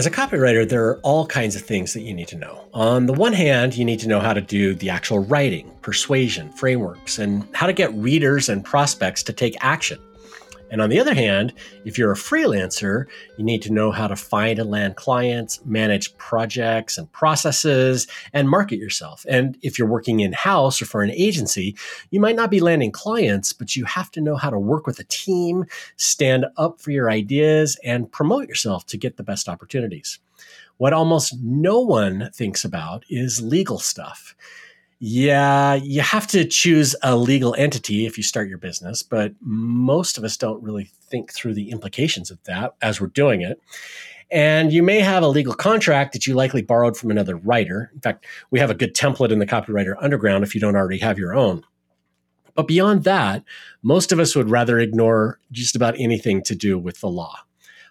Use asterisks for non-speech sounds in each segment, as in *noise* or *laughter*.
As a copywriter, there are all kinds of things that you need to know. On the one hand, you need to know how to do the actual writing, persuasion, frameworks, and how to get readers and prospects to take action. And on the other hand, if you're a freelancer, you need to know how to find and land clients, manage projects and processes, and market yourself. And if you're working in house or for an agency, you might not be landing clients, but you have to know how to work with a team, stand up for your ideas, and promote yourself to get the best opportunities. What almost no one thinks about is legal stuff. Yeah, you have to choose a legal entity if you start your business, but most of us don't really think through the implications of that as we're doing it. And you may have a legal contract that you likely borrowed from another writer. In fact, we have a good template in the Copywriter Underground if you don't already have your own. But beyond that, most of us would rather ignore just about anything to do with the law.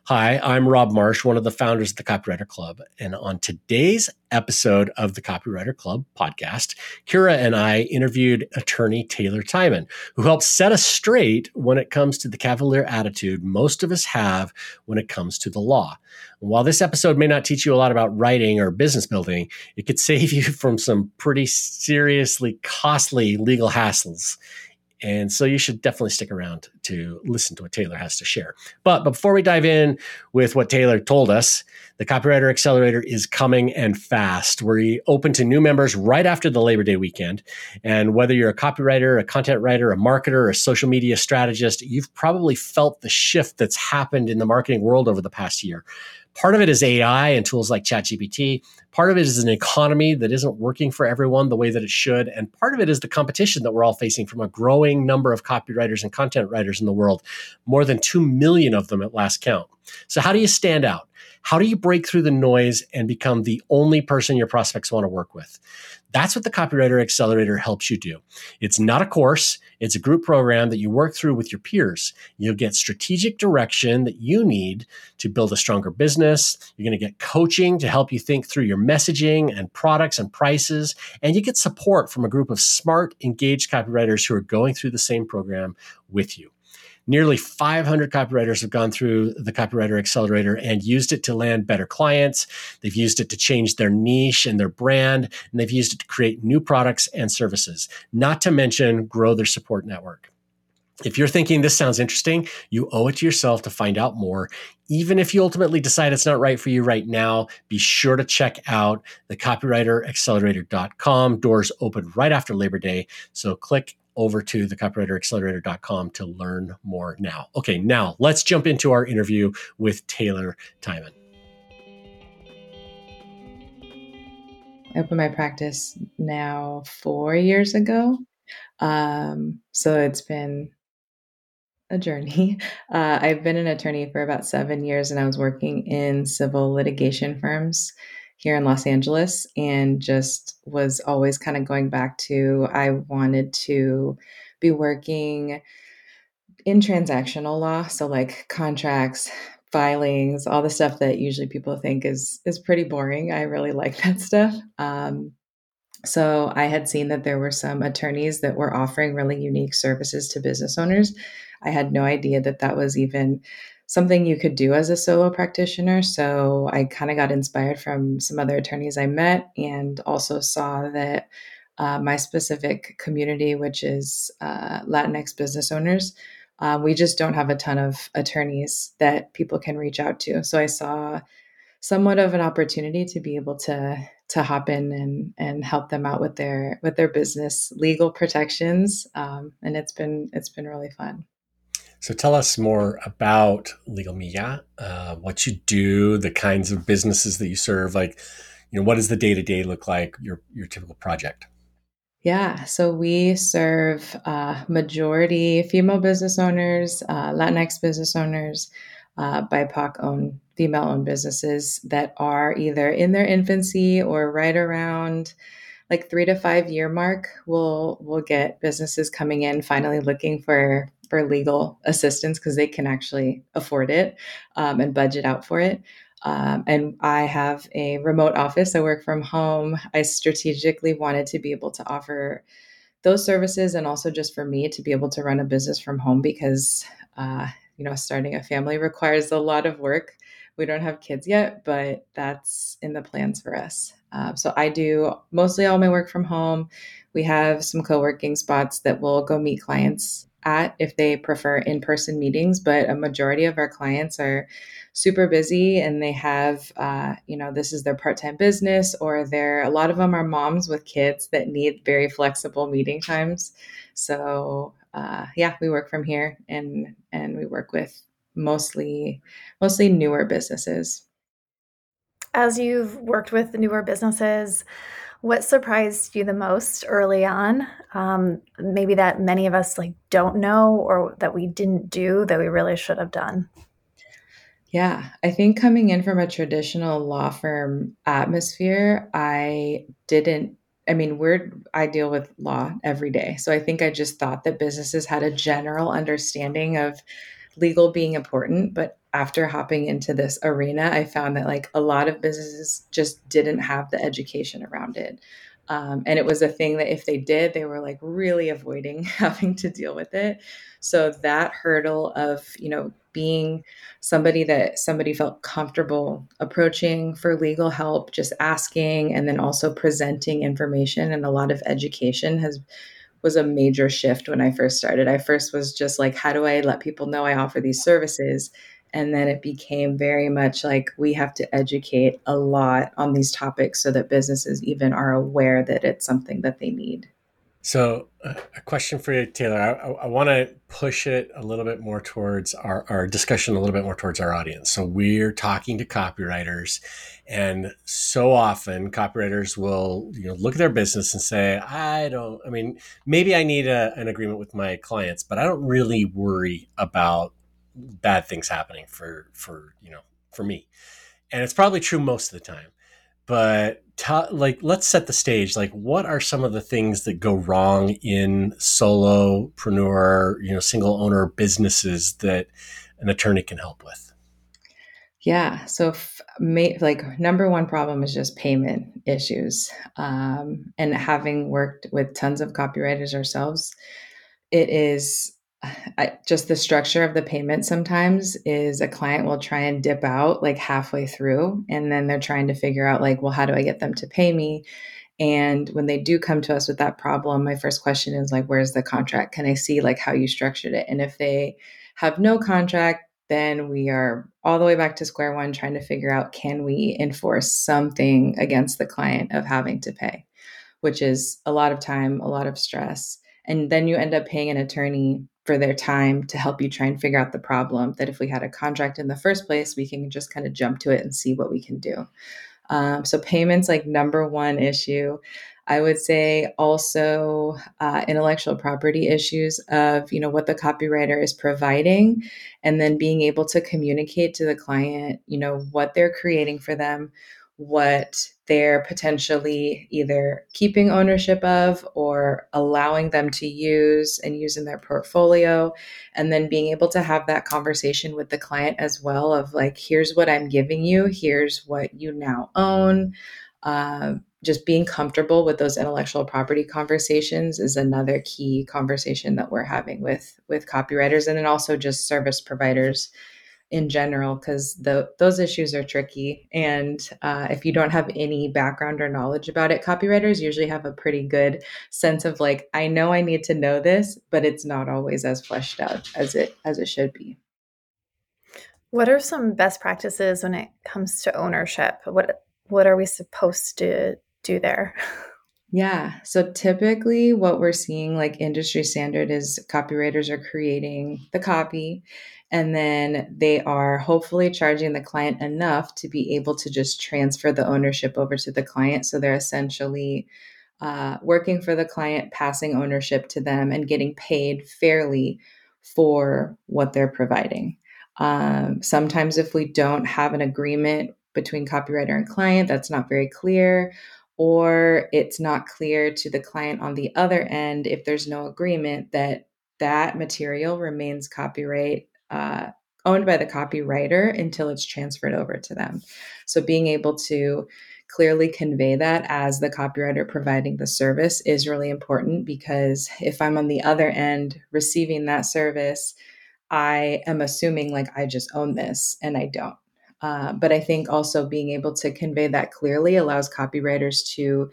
Hi, I'm Rob Marsh, one of the founders of the Copywriter Club. And on today's episode of the Copywriter Club podcast, Kira and I interviewed attorney Taylor Tieman, who helps set us straight when it comes to the cavalier attitude most of us have when it comes to the law. And while this episode may not teach you a lot about writing or business building, it could *laughs* save you from some pretty seriously costly legal hassles and so you should definitely stick around to listen to what Taylor has to share. But before we dive in with what Taylor told us, the Copywriter Accelerator is coming and fast. We're open to new members right after the Labor Day weekend. And whether you're a copywriter, a content writer, a marketer, a social media strategist, you've probably felt the shift that's happened in the marketing world over the past year. Part of it is AI and tools like ChatGPT. Part of it is an economy that isn't working for everyone the way that it should. And part of it is the competition that we're all facing from a growing number of copywriters and content writers in the world, more than 2 million of them at last count. So, how do you stand out? How do you break through the noise and become the only person your prospects want to work with? That's what the Copywriter Accelerator helps you do. It's not a course, it's a group program that you work through with your peers. You'll get strategic direction that you need to build a stronger business. You're going to get coaching to help you think through your messaging and products and prices. And you get support from a group of smart, engaged copywriters who are going through the same program with you. Nearly 500 copywriters have gone through the Copywriter Accelerator and used it to land better clients. They've used it to change their niche and their brand, and they've used it to create new products and services, not to mention grow their support network. If you're thinking this sounds interesting, you owe it to yourself to find out more. Even if you ultimately decide it's not right for you right now, be sure to check out the copywriteraccelerator.com. Doors open right after Labor Day. So click over to the copywriteraccelerator.com to learn more now. Okay, now let's jump into our interview with Taylor Tieman. I opened my practice now four years ago. Um, so it's been a journey. *laughs* Uh, I've been an attorney for about seven years and I was working in civil litigation firms here in Los Angeles and just was always kind of going back to I wanted to be working in transactional law, so like contracts, filings, all the stuff that usually people think is is pretty boring. I really like that stuff. Um, so I had seen that there were some attorneys that were offering really unique services to business owners. I had no idea that that was even something you could do as a solo practitioner. So I kind of got inspired from some other attorneys I met and also saw that uh, my specific community, which is uh, Latinx business owners, uh, we just don't have a ton of attorneys that people can reach out to. So I saw somewhat of an opportunity to be able to to hop in and and help them out with their with their business legal protections, um, and it's been it's been really fun. So tell us more about Legal Milla, uh, what you do, the kinds of businesses that you serve. Like, you know, what does the day to day look like? Your your typical project. Yeah, so we serve uh, majority female business owners, uh, Latinx business owners, uh, BIPOC owned female owned businesses that are either in their infancy or right around like three to five year mark. We'll we'll get businesses coming in finally looking for for legal assistance because they can actually afford it um, and budget out for it. Um, and I have a remote office. I work from home. I strategically wanted to be able to offer those services, and also just for me to be able to run a business from home because, uh, you know, starting a family requires a lot of work. We don't have kids yet, but that's in the plans for us. Uh, so I do mostly all my work from home. We have some co working spots that we'll go meet clients at if they prefer in person meetings, but a majority of our clients are super busy and they have, uh, you know, this is their part time business, or they're a lot of them are moms with kids that need very flexible meeting times. So, uh, yeah, we work from here and and we work with mostly mostly newer businesses. As you've worked with newer businesses, what surprised you the most early on? Um, maybe that many of us like don't know or that we didn't do that we really should have done. Yeah, I think coming in from a traditional law firm atmosphere, I didn't I mean, we're I deal with law every day. So I think I just thought that businesses had a general understanding of legal being important, but after hopping into this arena, I found that like a lot of businesses just didn't have the education around it. Um, and it was a thing that if they did, they were like really avoiding *laughs* having to deal with it. So that hurdle of, you know, being somebody that somebody felt comfortable approaching for legal help, just asking, and then also presenting information and a lot of education has was a major shift when I first started. I first was just like, how do I let people know I offer these services? And then it became very much like we have to educate a lot on these topics so that businesses even are aware that it's something that they need. So, uh, a question for you, Taylor. I, I, I want to push it a little bit more towards our, our discussion, a little bit more towards our audience. So, we're talking to copywriters, and so often copywriters will you know look at their business and say, "I don't. I mean, maybe I need a, an agreement with my clients, but I don't really worry about bad things happening for for you know for me." And it's probably true most of the time, but like let's set the stage. Like what are some of the things that go wrong in solopreneur you know single owner businesses that an attorney can help with? Yeah so f- may, like number one problem is just payment issues um, and having worked with tons of copywriters ourselves it is I, just the structure of the payment sometimes is a client will try and dip out like halfway through and then they're trying to figure out like well how do i get them to pay me? And when they do come to us with that problem my first question is like where's the contract? Can i see like how you structured it? And if they have no contract then we are all the way back to square one trying to figure out can we enforce something against the client of having to pay? Which is a lot of time a lot of stress. And then you end up paying an attorney for their time to help you try and figure out the problem. That if we had a contract in the first place, we can just kind of jump to it and see what we can do. Um, so payments like number one issue. I would say also uh, intellectual property issues of you know what the copywriter is providing, and then being able to communicate to the client you know what they're creating for them, what they're potentially either keeping ownership of or allowing them to use and use in their portfolio and then being able to have that conversation with the client as well of like here's what i'm giving you. Here's what you now own. Uh, just being comfortable with those intellectual property conversations is another key conversation that we're having with with copywriters and then also just service providers in general because those issues are tricky. And uh, if you don't have any background or knowledge about it copywriters usually have a pretty good sense of like i know i need to know this but it's not always as fleshed out as it as it should be. What are some best practices when it comes to ownership? What what are we supposed to do there? Yeah. So typically, what we're seeing, like industry standard, is copywriters are creating the copy and then they are hopefully charging the client enough to be able to just transfer the ownership over to the client. So they're essentially uh, working for the client, passing ownership to them, and getting paid fairly for what they're providing. Um, sometimes, if we don't have an agreement between copywriter and client, that's not very clear, or it's not clear to the client on the other end if there's no agreement that that material remains copyright uh, owned by the copywriter until it's transferred over to them. So being able to clearly convey that as the copywriter providing the service is really important because if I'm on the other end receiving that service, I am assuming like I just own this and I don't. Uh, but I think also being able to convey that clearly allows copywriters to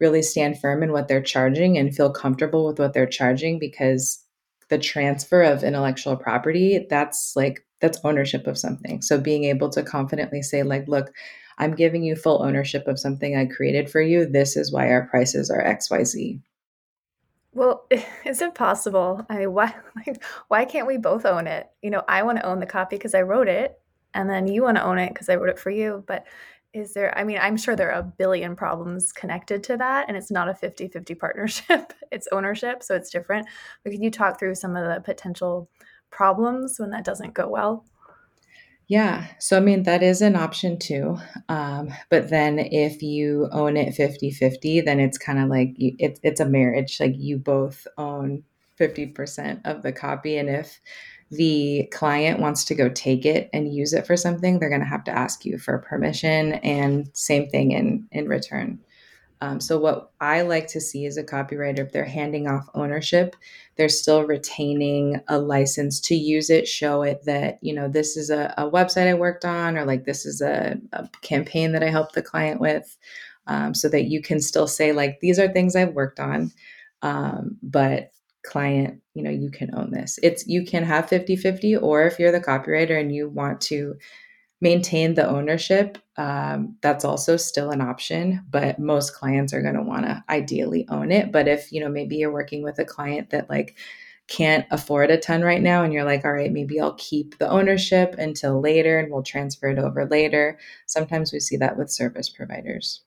really stand firm in what they're charging and feel comfortable with what they're charging because the transfer of intellectual property that's like that's ownership of something so being able to confidently say like look i'm giving you full ownership of something i created for you this is why our prices are xyz well, *laughs* is it possible? I mean, why *laughs* like, why can't we both own it? You know, I want to own the copy because I wrote it, and then you want to own it because I wrote it for you. But is there, I mean, I'm sure there are a billion problems connected to that, and it's not a 50 50 partnership, *laughs* it's ownership. So it's different. But can you talk through some of the potential problems when that doesn't go well? Yeah. So, I mean, that is an option too. Um, but then if you own it 50 50, then it's kind of like you, it, it's a marriage. Like you both own 50% of the copy. And if the client wants to go take it and use it for something, they're going to have to ask you for permission and same thing in, in return. Um, so, what I like to see as a copywriter, if they're handing off ownership, they're still retaining a license to use it, show it that, you know, this is a, a website I worked on, or like this is a, a campaign that I helped the client with, um, so that you can still say, like, these are things I've worked on. Um, but client, you know, you can own this. It's you can have 50 50, or if you're the copywriter and you want to maintain the ownership, um, that's also still an option. But most clients are going to want to ideally own it. But if, you know, maybe you're working with a client that like can't afford a ton right now and you're like, all right, maybe I'll keep the ownership until later and we'll transfer it over later. Sometimes we see that with service providers.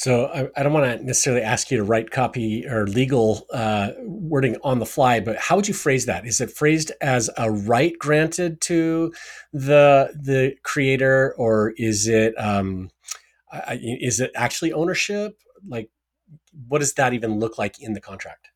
So I, I don't want to necessarily ask you to write copy or legal uh, wording on the fly, but how would you phrase that? Is it phrased as a right granted to the the creator, or is it um, is it actually ownership? Like, what does that even look like in the contract?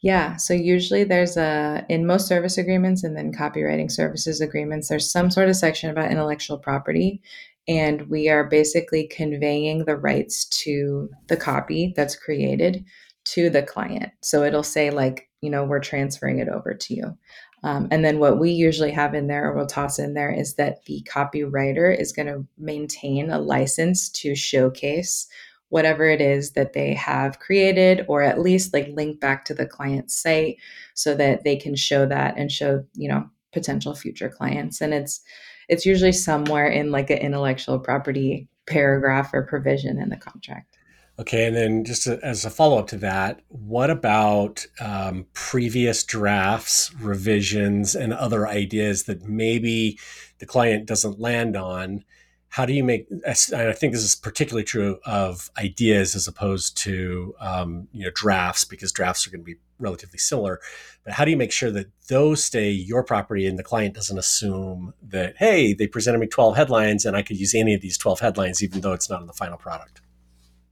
Yeah, so usually there's a in most service agreements and then copywriting services agreements, there's some sort of section about intellectual property and we are basically conveying the rights to the copy that's created to the client. So it'll say, like, you know, we're transferring it over to you. Um, and then what we usually have in there, or we'll toss in there, is that the copywriter is going to maintain a license to showcase whatever it is that they have created, or at least like link back to the client's site so that they can show that and show, you know, potential future clients. And it's it's usually somewhere in like an intellectual property paragraph or provision in the contract. Okay, and then just as a follow up to that, what about um, previous drafts, revisions, and other ideas that maybe the client doesn't land on? how do you make and i think this is particularly true of ideas as opposed to um, you know drafts because drafts are going to be relatively similar but how do you make sure that those stay your property and the client doesn't assume that hey they presented me 12 headlines and i could use any of these 12 headlines even though it's not in the final product?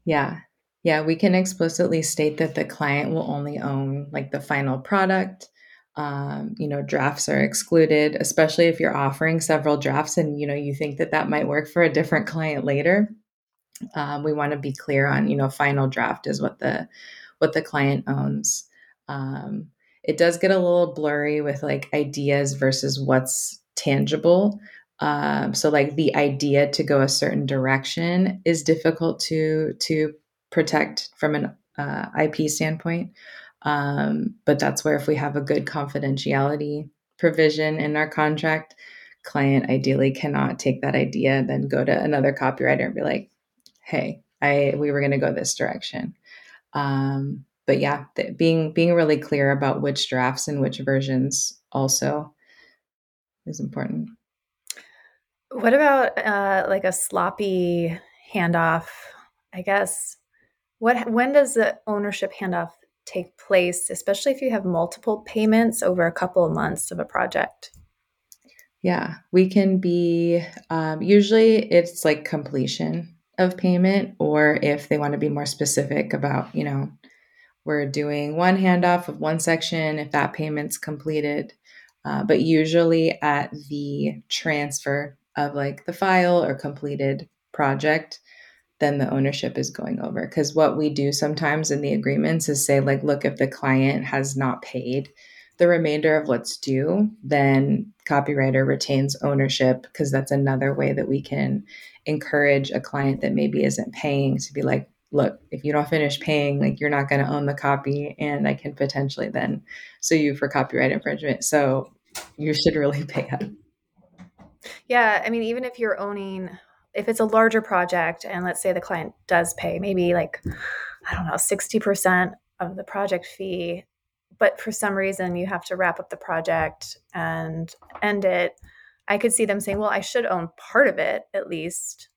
Yeah. Yeah we can explicitly state that the client will only own like the final product. Um, you know drafts are excluded especially if you're offering several drafts and you know you think that that might work for a different client later. Um, we want to be clear on you know final draft is what the what the client owns um, it does get a little blurry with like ideas versus what's tangible um, so like the idea to go a certain direction is difficult to to protect from an uh, ip standpoint um, but that's where if we have a good confidentiality provision in our contract, client ideally cannot take that idea and then go to another copywriter and be like, "Hey, I we were going to go this direction." Um, but yeah, th- being being really clear about which drafts and which versions also is important. What about uh, like a sloppy handoff? I guess what when does the ownership handoff take place, especially if you have multiple payments over a couple of months of a project? Yeah, we can be, um, usually it's like completion of payment, or if they want to be more specific about, you know, we're doing one handoff of one section if that payment's completed. Uh, but usually at the transfer of like the file or completed project, then the ownership is going over. Because what we do sometimes in the agreements is say, like, look, if the client has not paid the remainder of what's due, then copywriter retains ownership because that's another way that we can encourage a client that maybe isn't paying to be like, look, if you don't finish paying, like you're not going to own the copy and I can potentially then sue you for copyright infringement. So you should really *laughs* pay up. Yeah, I mean, even if you're owning, if it's a larger project and let's say the client does pay maybe like, I don't know, 60% of the project fee, but for some reason you have to wrap up the project and end it i could see them saying well i should own part of it at least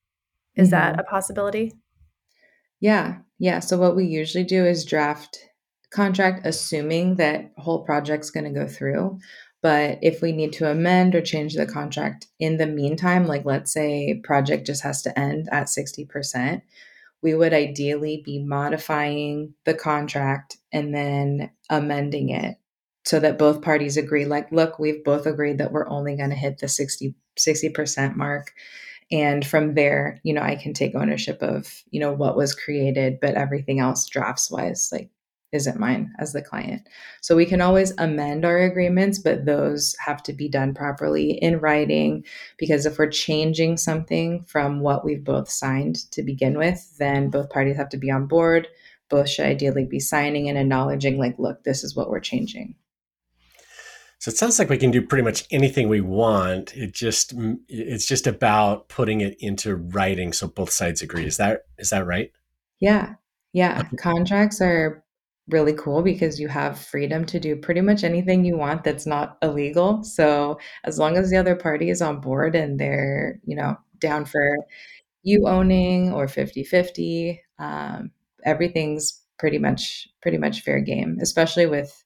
is mm-hmm. that a possibility yeah yeah. So what we usually do is draft contract assuming that whole project's going to go through. But if we need to amend or change the contract in the meantime like let's say project just has to end at 60% we would ideally be modifying the contract and then amending it so that both parties agree like look we've both agreed that we're only going to hit the 60 60% mark and from there you know i can take ownership of you know what was created but everything else drafts wise like isn't mine as the client. So we can always amend our agreements, but those have to be done properly in writing because if we're changing something from what we've both signed to begin with, then both parties have to be on board. Both should ideally be signing and acknowledging, like, look, this is what we're changing. So it sounds like we can do pretty much anything we want. It just it's just about putting it into writing so both sides agree. Is that is that right? Yeah. Yeah. Contracts are really cool because you have freedom to do pretty much anything you want that's not illegal. So as long as the other party is on board and they're, you know, down for you owning or 50-50, um, everything's pretty much pretty much fair game, especially with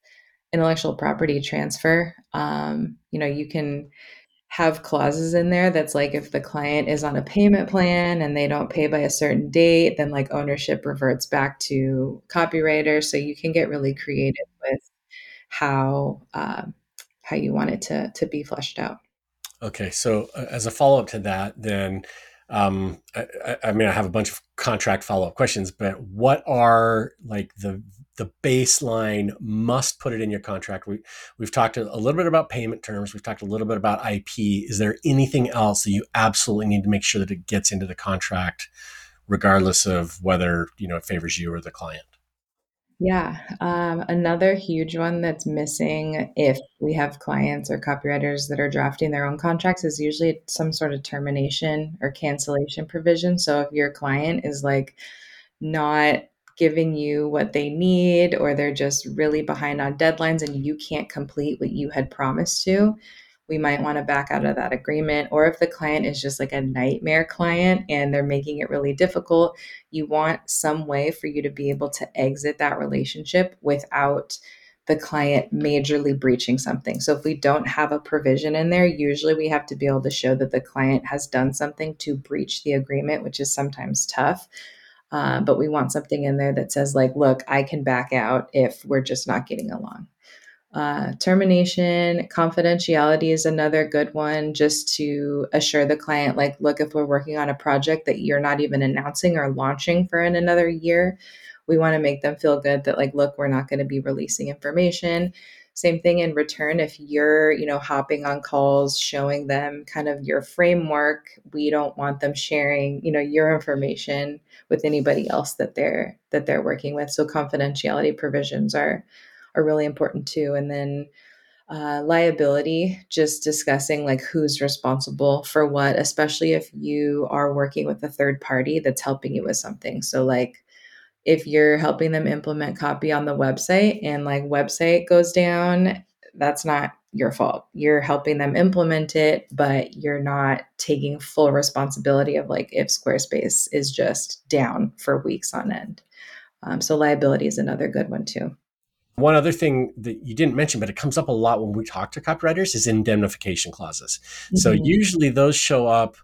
intellectual property transfer. Um, you know, you can have clauses in there that's like if the client is on a payment plan and they don't pay by a certain date, then like ownership reverts back to copywriter. So you can get really creative with how uh, how you want it to to be fleshed out. Okay, so uh, as a follow up to that, then um, I, I, mean, I have a bunch of contract follow up questions, but what are like the the baseline must put it in your contract? We we've talked a little bit about payment terms. We've talked a little bit about IP. Is there anything else that you absolutely need to make sure that it gets into the contract, regardless of whether you know it favors you or the client? Yeah. Um, another huge one that's missing if we have clients or copywriters that are drafting their own contracts is usually some sort of termination or cancellation provision. So if your client is like not giving you what they need or they're just really behind on deadlines and you can't complete what you had promised to, we might want to back out of that agreement. Or if the client is just like a nightmare client and they're making it really difficult, you want some way for you to be able to exit that relationship without the client majorly breaching something. So if we don't have a provision in there, usually we have to be able to show that the client has done something to breach the agreement, which is sometimes tough. Uh, but we want something in there that says, like, look, I can back out if we're just not getting along. Uh, termination, confidentiality is another good one just to assure the client, like, look, if we're working on a project that you're not even announcing or launching for in another year, we want to make them feel good that, like, look, we're not going to be releasing information. Same thing in return, if you're, you know, hopping on calls, showing them kind of your framework, we don't want them sharing, you know, your information with anybody else that they're that they're working with. So confidentiality provisions are are really important too. And then uh, liability, just discussing like who's responsible for what, especially if you are working with a third party that's helping you with something. So, like, if you're helping them implement copy on the website and like website goes down, that's not your fault. You're helping them implement it, but you're not taking full responsibility of like if Squarespace is just down for weeks on end. Um, so, liability is another good one too. One other thing that you didn't mention, but it comes up a lot when we talk to copywriters, is indemnification clauses. Mm-hmm. So usually those show up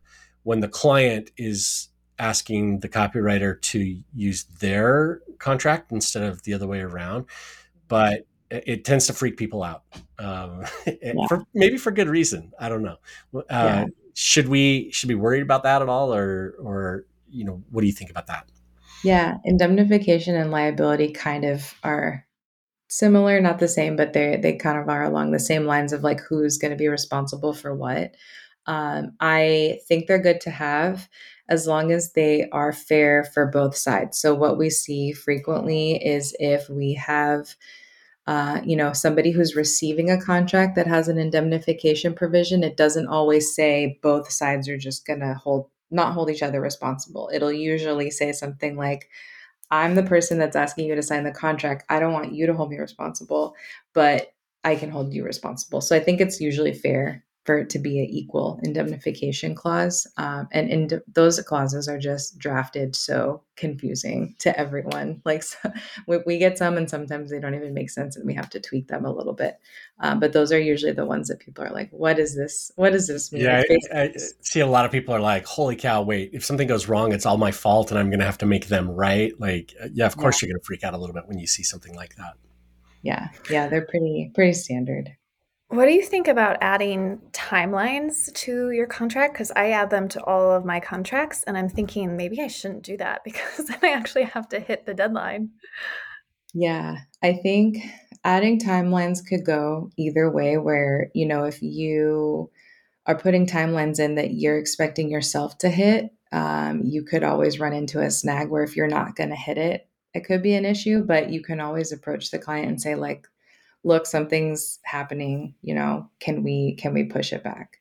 when the client is asking the copywriter to use their contract instead of the other way around. But it tends to freak people out, um, *laughs* yeah. for, maybe for good reason. I don't know. Uh, yeah. Should we should we worry about that at all, or or you know, what do you think about that? Yeah, indemnification and liability kind of are similar, not the same, but they they kind of are along the same lines of like who's going to be responsible for what. Um, I think they're good to have as long as they are fair for both sides. So what we see frequently is if we have uh, you know somebody who's receiving a contract that has an indemnification provision, it doesn't always say both sides are just going to hold not hold each other responsible. It'll usually say something like I'm the person that's asking you to sign the contract. I don't want you to hold me responsible, but I can hold you responsible. So I think it's usually fair for it to be an equal indemnification clause. Um, and in those clauses are just drafted so confusing to everyone. *laughs* Like so, we, we, get some, and sometimes they don't even make sense, and we have to tweak them a little bit. Um, but those are usually the ones that people are like, "What is this? What does this mean?" Yeah, I, I, see a lot of people are like, "Holy cow! Wait, if something goes wrong, it's all my fault, and I'm going to have to make them right." Like, uh, yeah, of course yeah. you're going to freak out a little bit when you see something like that. Yeah, yeah, they're pretty pretty standard. What do you think about adding timelines to your contract? Because I add them to all of my contracts, and I'm thinking maybe I shouldn't do that *laughs* because then I actually have to hit the deadline. Yeah, I think adding timelines could go either way, where, you know, if you are putting timelines in that you're expecting yourself to hit, um, you could always run into a snag where if you're not going to hit it, it could be an issue, but you can always approach the client and say, like, look something's happening you know can we can we push it back?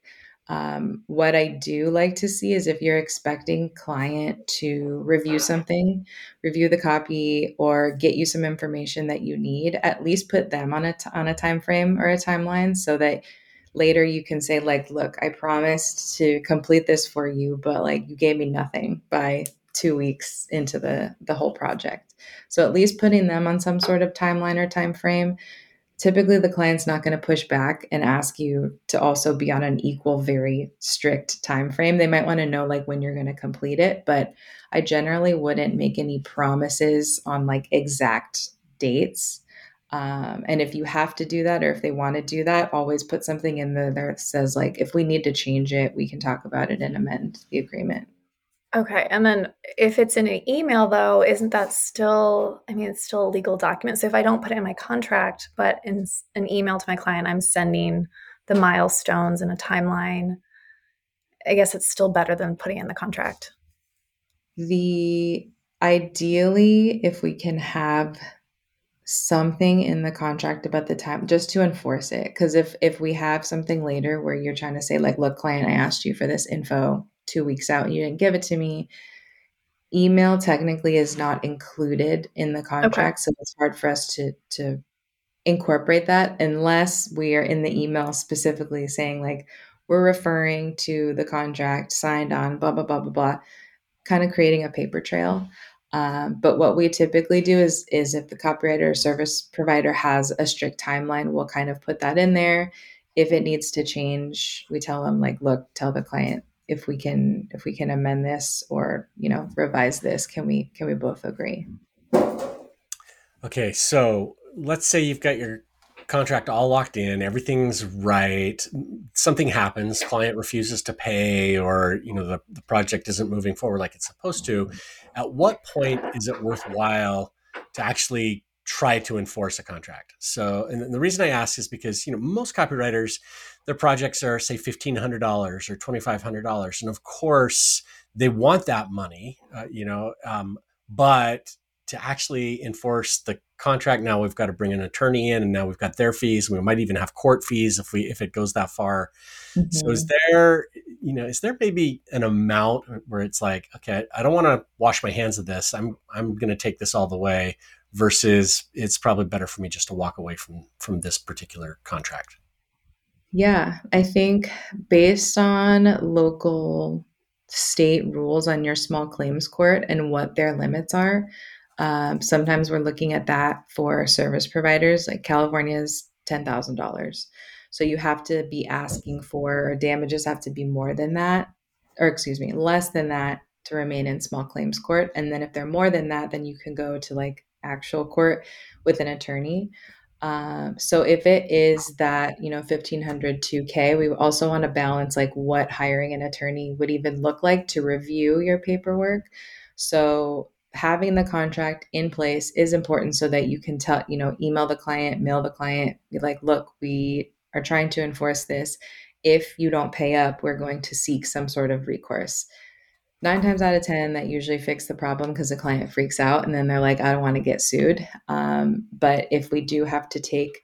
Um, what i do like to see is if you're expecting client to review something review the copy or get you some information that you need at least put them on a t- on a time frame or a timeline so that later you can say like look i promised to complete this for you but like you gave me nothing by two weeks into the the whole project. So at least putting them on some sort of timeline or time frame typically the client's not going to push back and ask you to also be on an equal very strict time frame they might want to know like when you're going to complete it but i generally wouldn't make any promises on like exact dates. Um, and if you have to do that or if they want to do that always put something in there that says like if we need to change it we can talk about it and amend the agreement Okay. And then if it's in an email, though, isn't that still, I mean, it's still a legal document. So if I don't put it in my contract, but in an email to my client, I'm sending the milestones and a timeline, I guess it's still better than putting in the contract. The ideally, if we can have something in the contract about the time just to enforce it because if if we have something later where you're trying to say like look client i asked you for this info two weeks out and you didn't give it to me email technically is not included in the contract okay. so it's hard for us to to incorporate that unless we are in the email specifically saying like we're referring to the contract signed on blah blah blah blah blah kind of creating a paper trail um, but what we typically do is is if the copywriter or service provider has a strict timeline we'll kind of put that in there if it needs to change we tell them like look tell the client if we can if we can amend this or you know revise this can we can we both agree? Okay so let's say you've got your contract all locked in everything's right something happens client refuses to pay or you know the, the project isn't moving forward like it's supposed to at what point is it worthwhile to actually try to enforce a contract? So and the reason i ask is because you know most copywriters their projects are say $1500 or $2500 and of course they want that money uh, you know um, but to actually enforce the contract now we've got to bring an attorney in and now we've got their fees we might even have court fees if we if it goes that far mm-hmm. so is mm-hmm. there you know is there maybe an amount where it's like okay i don't want to wash my hands of this i'm i'm going to take this all the way versus it's probably better for me just to walk away from from this particular contract yeah, I think based on local state rules on your small claims court and what their limits are, um, sometimes we're looking at that for service providers. Like California's ten thousand dollars, so you have to be asking for damages have to be more than that, or excuse me, less than that to remain in small claims court. And then if they're more than that, then you can go to like actual court with an attorney. Um, so if it is that, you know, 1500 2K, we also want to balance like what hiring an attorney would even look like to review your paperwork. So having the contract in place is important so that you can tell, you know, email the client, mail the client, be like, look, we are trying to enforce this. If you don't pay up, we're going to seek some sort of recourse nine times out of 10, that usually fix the problem because the client freaks out and then they're like, I don't want to get sued. Um, but if we do have to take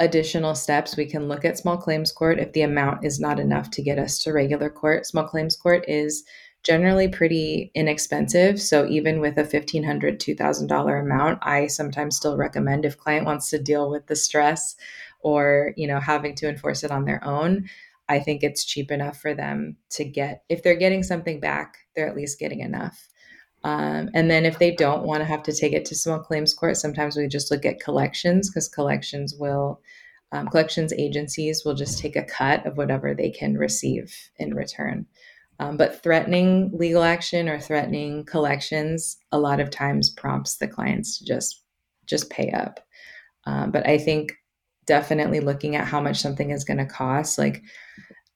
additional steps, we can look at small claims court if the amount is not enough to get us to regular court. Small claims court is generally pretty inexpensive. So even with a $1,500, $2,000 amount, I sometimes still recommend if client wants to deal with the stress or, you know, having to enforce it on their own, I think it's cheap enough for them to get, if they're getting something back, they're at least getting enough. Um, and then if they don't want to have to take it to small claims court, sometimes we just look at collections because collections will, um, collections agencies will just take a cut of whatever they can receive in return. Um, but threatening legal action or threatening collections a lot of times prompts the clients to just just pay up. Um, but I think definitely looking at how much something is going to cost, like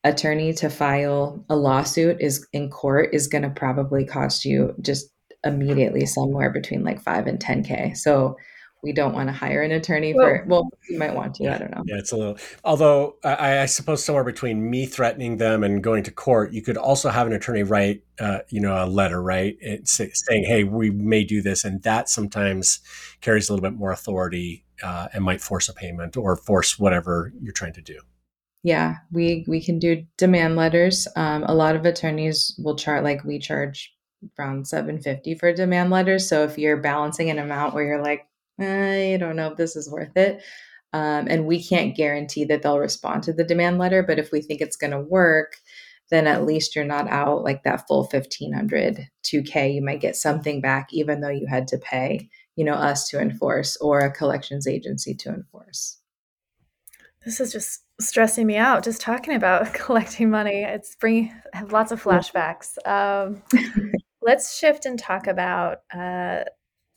attorney to file a lawsuit is in court is going to probably cost you just immediately somewhere between like 5 and 10k so we don't want to hire an attorney well, for well you might want to yeah, i don't know yeah it's a little although I, I, suppose somewhere between me threatening them and going to court you could also have an attorney write uh, you know a letter right it's saying hey we may do this and that sometimes carries a little bit more authority uh, and might force a payment or force whatever you're trying to do yeah, we we can do demand letters. Um, a lot of attorneys will charge like we charge around 750 for demand letters. So if you're balancing an amount where you're like, I don't know if this is worth it, um, and we can't guarantee that they'll respond to the demand letter, but if we think it's going to work, then at least you're not out like that full 1500 2k you might get something back even though you had to pay you know us to enforce or a collections agency to enforce this is just stressing me out just talking about *laughs* collecting money. It's bringing I have lots of flashbacks. Um, *laughs* let's shift and talk about uh,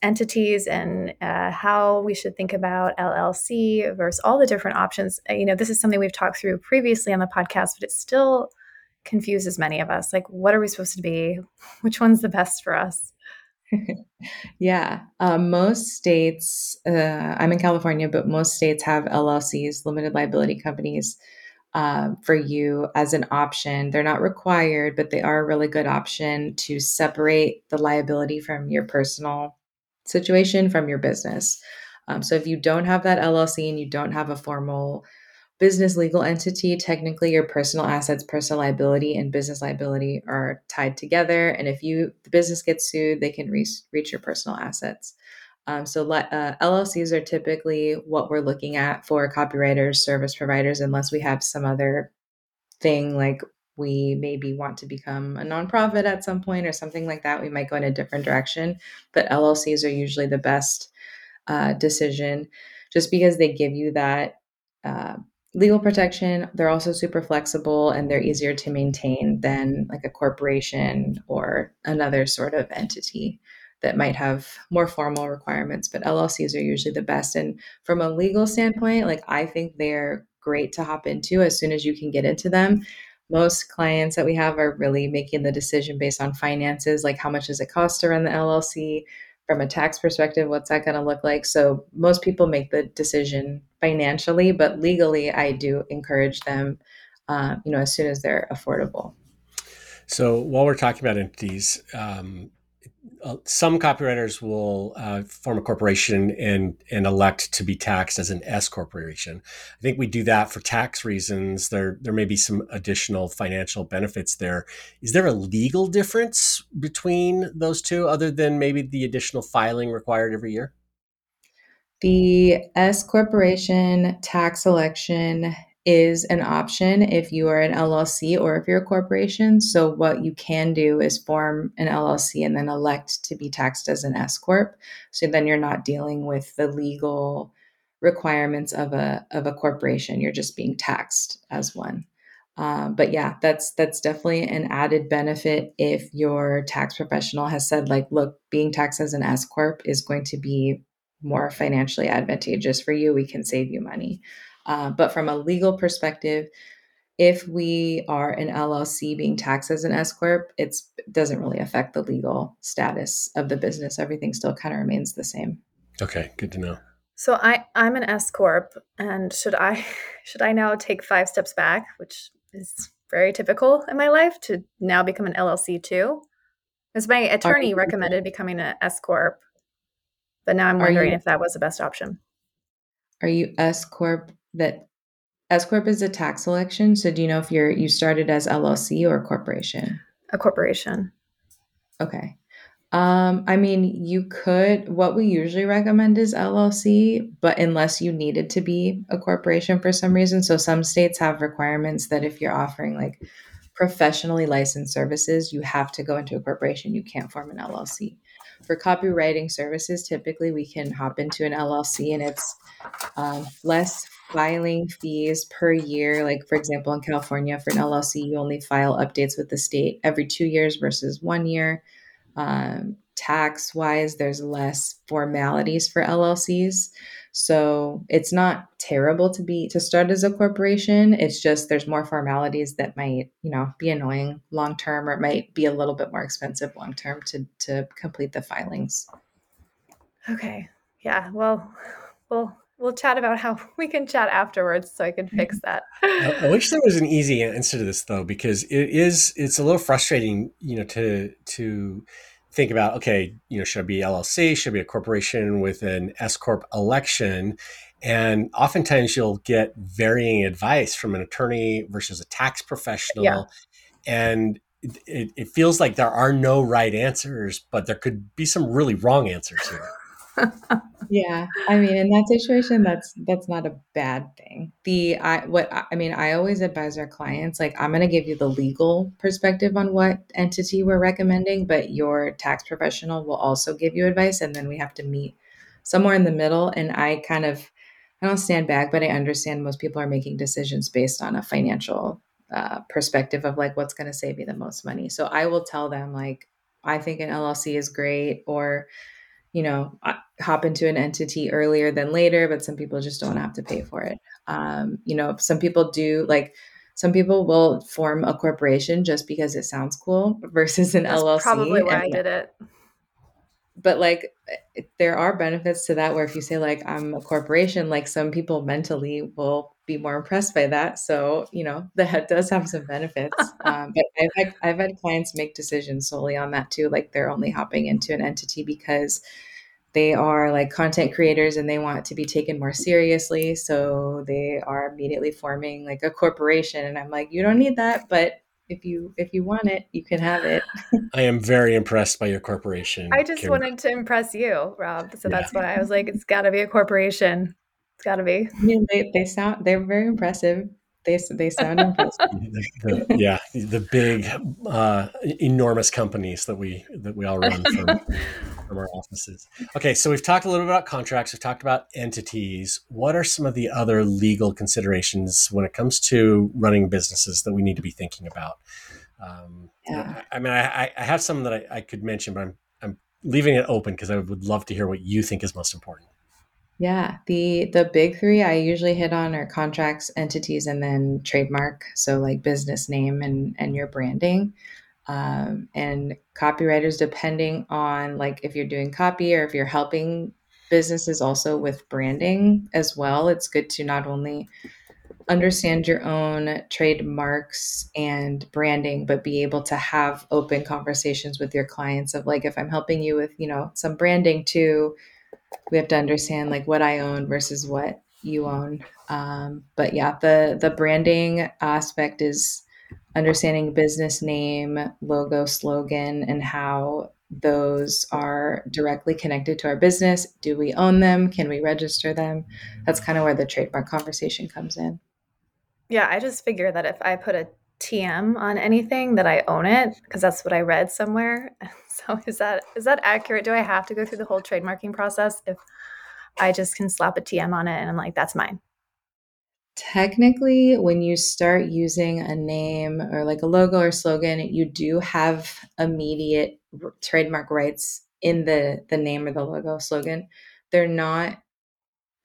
entities and uh, how we should think about LLC versus all the different options. Uh, you know, this is something we've talked through previously on the podcast, but it still confuses many of us. Like, what are we supposed to be? *laughs* Which one's the best for us? *laughs* yeah. Um, most states, uh, I'm in California, but most states have LLCs, limited liability companies, uh, for you as an option. They're not required, but they are a really good option to separate the liability from your personal situation from your business. Um, so if you don't have that LLC and you don't have a formal business legal entity, technically your personal assets, personal liability, and business liability are tied together. And if you the business gets sued, they can reach reach your personal assets. Um, so uh, LLCs are typically what we're looking at for copywriters, service providers, unless we have some other thing like we maybe want to become a nonprofit at some point or something like that. We might go in a different direction, but LLCs are usually the best uh, decision just because they give you that uh, legal protection. They're also super flexible and they're easier to maintain than like a corporation or another sort of entity that might have more formal requirements. But LLCs are usually the best. And from a legal standpoint, like I think they're great to hop into as soon as you can get into them. Most clients that we have are really making the decision based on finances, like how much does it cost to run the LLC? from a tax perspective, what's that going to look like? So most people make the decision financially, but legally, I do encourage them, uh, you know, as soon as they're affordable. So while we're talking about entities, um, uh, some copywriters will uh, form a corporation and and elect to be taxed as an S corporation. I think we do that for tax reasons. There there may be some additional financial benefits there. Is there a legal difference between those two, other than maybe the additional filing required every year? The S corporation tax election is an option if you are an LLC or if you're a corporation. So, what you can do is form an LLC and then elect to be taxed as an S corp. So then you're not dealing with the legal requirements of a of a corporation. You're just being taxed as one. Uh, but yeah, that's that's definitely an added benefit if your tax professional has said like, look, being taxed as an S corp is going to be more financially advantageous for you, we can save you money. Uh, but from a legal perspective, if we are an LLC being taxed as an S corp, it doesn't really affect the legal status of the business. Everything still kind of remains the same. Okay, good to know. So I I'm an S corp, and should I *laughs* should I now take five steps back, which is very typical in my life, to now become an LLC too? Because my attorney *laughs* recommended becoming an S corp, but now I'm wondering you, if that was the best option. Are you S corp that S corp is a tax election? So do you know if you're you started as LLC or corporation? A corporation. Okay. Um, I mean, you could, what we usually recommend is LLC, but unless you needed to be a corporation for some reason. So some states have requirements that if you're offering like professionally licensed services, you have to go into a corporation. You can't form an LLC. For copywriting services, typically we can hop into an LLC and it's um, less filing fees per year. Like, for example, in California, for an LLC, you only file updates with the state every two years versus one year. Um, tax wise, there's less formalities for LLCs. So it's not terrible to be to start as a corporation. It's just there's more formalities that might, you know, be annoying long term or it might be a little bit more expensive long term to to complete the filings. Okay. Yeah. Well, we'll we'll chat about how *laughs* we can chat afterwards so I can fix mm-hmm. that. I, I wish there was an easy answer to this though, because it is it's a little frustrating, you know, to to think about okay you know should i be llc should I be a corporation with an s corp election? And oftentimes you'll get varying advice from an attorney versus a tax professional. Yeah. and it, it, feels like there are no right answers but there could be some really wrong answers here yeah i mean in that situation that's that's not a bad thing. The i what i mean i always advise our clients like i'm going to give you the legal perspective on what entity we're recommending but your tax professional will also give you advice and then we have to meet somewhere in the middle and i kind of i don't stand back but i understand most people are making decisions based on a financial uh, perspective of like what's going to save me the most money. So i will tell them like i think an llc is great or you know, hop into an entity earlier than later, but some people just don't have to pay for it. Um, you know, some people do like some people will form a corporation just because it sounds cool *laughs* versus an That's LLC. Probably why I did it. But like there are benefits to that where if you say like I'm a corporation, like some people mentally will be more impressed by that. So, you know, *laughs* that does have some benefits. *laughs* um, but I've had, I've had clients make decisions solely on that too. Like they're only hopping into an entity because they are like content creators and they want to be taken more seriously. So they are immediately forming like a corporation. And I'm like, you don't need that, but if you if you want it, you can have it. *laughs* I am very impressed by your corporation. I just wanted to impress you, Rob. So yeah. that's why I was like, it's got to be a corporation. It's got to be. I mean, they, they sound they're very impressive they they sound impressive. *laughs* the, yeah, the big, uh, enormous companies that we that we all run from *laughs* from our offices. Okay, so we've talked a little bit about contracts. We've talked about entities. What are some of the other legal considerations when it comes to running businesses that we need to be thinking about? Um, yeah. I, I mean, I, I have some that I, I could mention, but I'm I'm leaving it open because I would love to hear what you think is most important. Yeah, the the big three I usually hit on are contracts, entities, and then trademark. So like business name and and your branding. Um, and copywriters, depending on like if you're doing copy or if you're helping businesses also with branding as well, it's good to not only understand your own trademarks and branding but be able to have open conversations with your clients of like if i'm helping you with you know some branding too we have to understand like what I own versus what you own. Um, but yeah, the the branding aspect is understanding business name, logo, slogan, and how those are directly connected to our business. Do we own them? Can we register them? That's kind of where the trademark conversation comes in. Yeah, I just figure that if I put a TM on anything that I own it because that's what I read somewhere. *laughs* So is that is that accurate? Do I have to go through the whole trademarking process if I just can slap a TM on it and I'm like that's mine? Technically, when you start using a name or like a logo or slogan, you do have immediate trademark rights in the the name or the logo slogan. They're not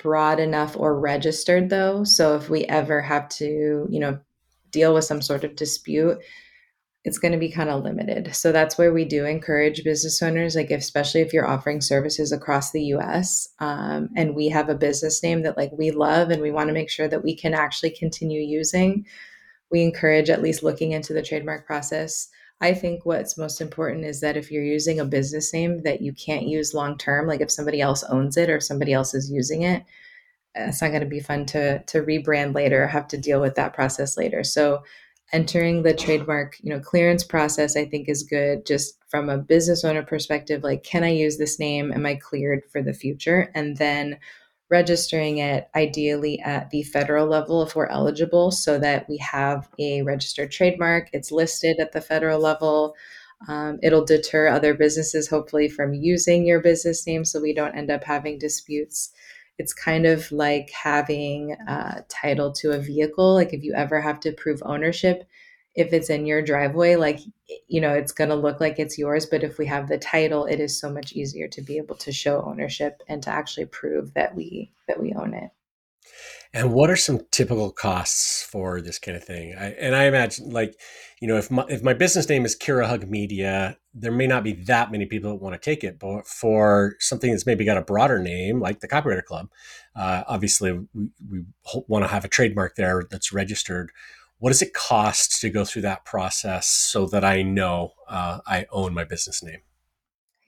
broad enough or registered though. So if we ever have to, you know, deal with some sort of dispute, it's going to be kind of limited. So that's where we do encourage business owners, like especially if you're offering services across the U.S. Um, and we have a business name that like we love and we want to make sure that we can actually continue using. We encourage at least looking into the trademark process. I think what's most important is that if you're using a business name that you can't use long term, like if somebody else owns it or somebody else is using it, it's not going to be fun to to rebrand later, have to deal with that process later. So entering the trademark you know clearance process i think is good just from a business owner perspective like can i use this name? Am i cleared for the future? And then registering it ideally at the federal level if we're eligible so that we have a registered trademark it's listed at the federal level. Um, it'll deter other businesses hopefully from using your business name so we don't end up having disputes it's kind of like having a title to a vehicle. Like if you ever have to prove ownership, if it's in your driveway, like, you know, it's going to look like it's yours. But if we have the title, it is so much easier to be able to show ownership and to actually prove that we, that we own it. And what are some typical costs for this kind of thing? I, and I imagine, like, you know, if my, if my business name is Kira Hug Media, there may not be that many people that want to take it. But for something that's maybe got a broader name, like the Copywriter Club, uh, obviously we, we want to have a trademark there that's registered. What does it cost to go through that process so that I know uh, I own my business name?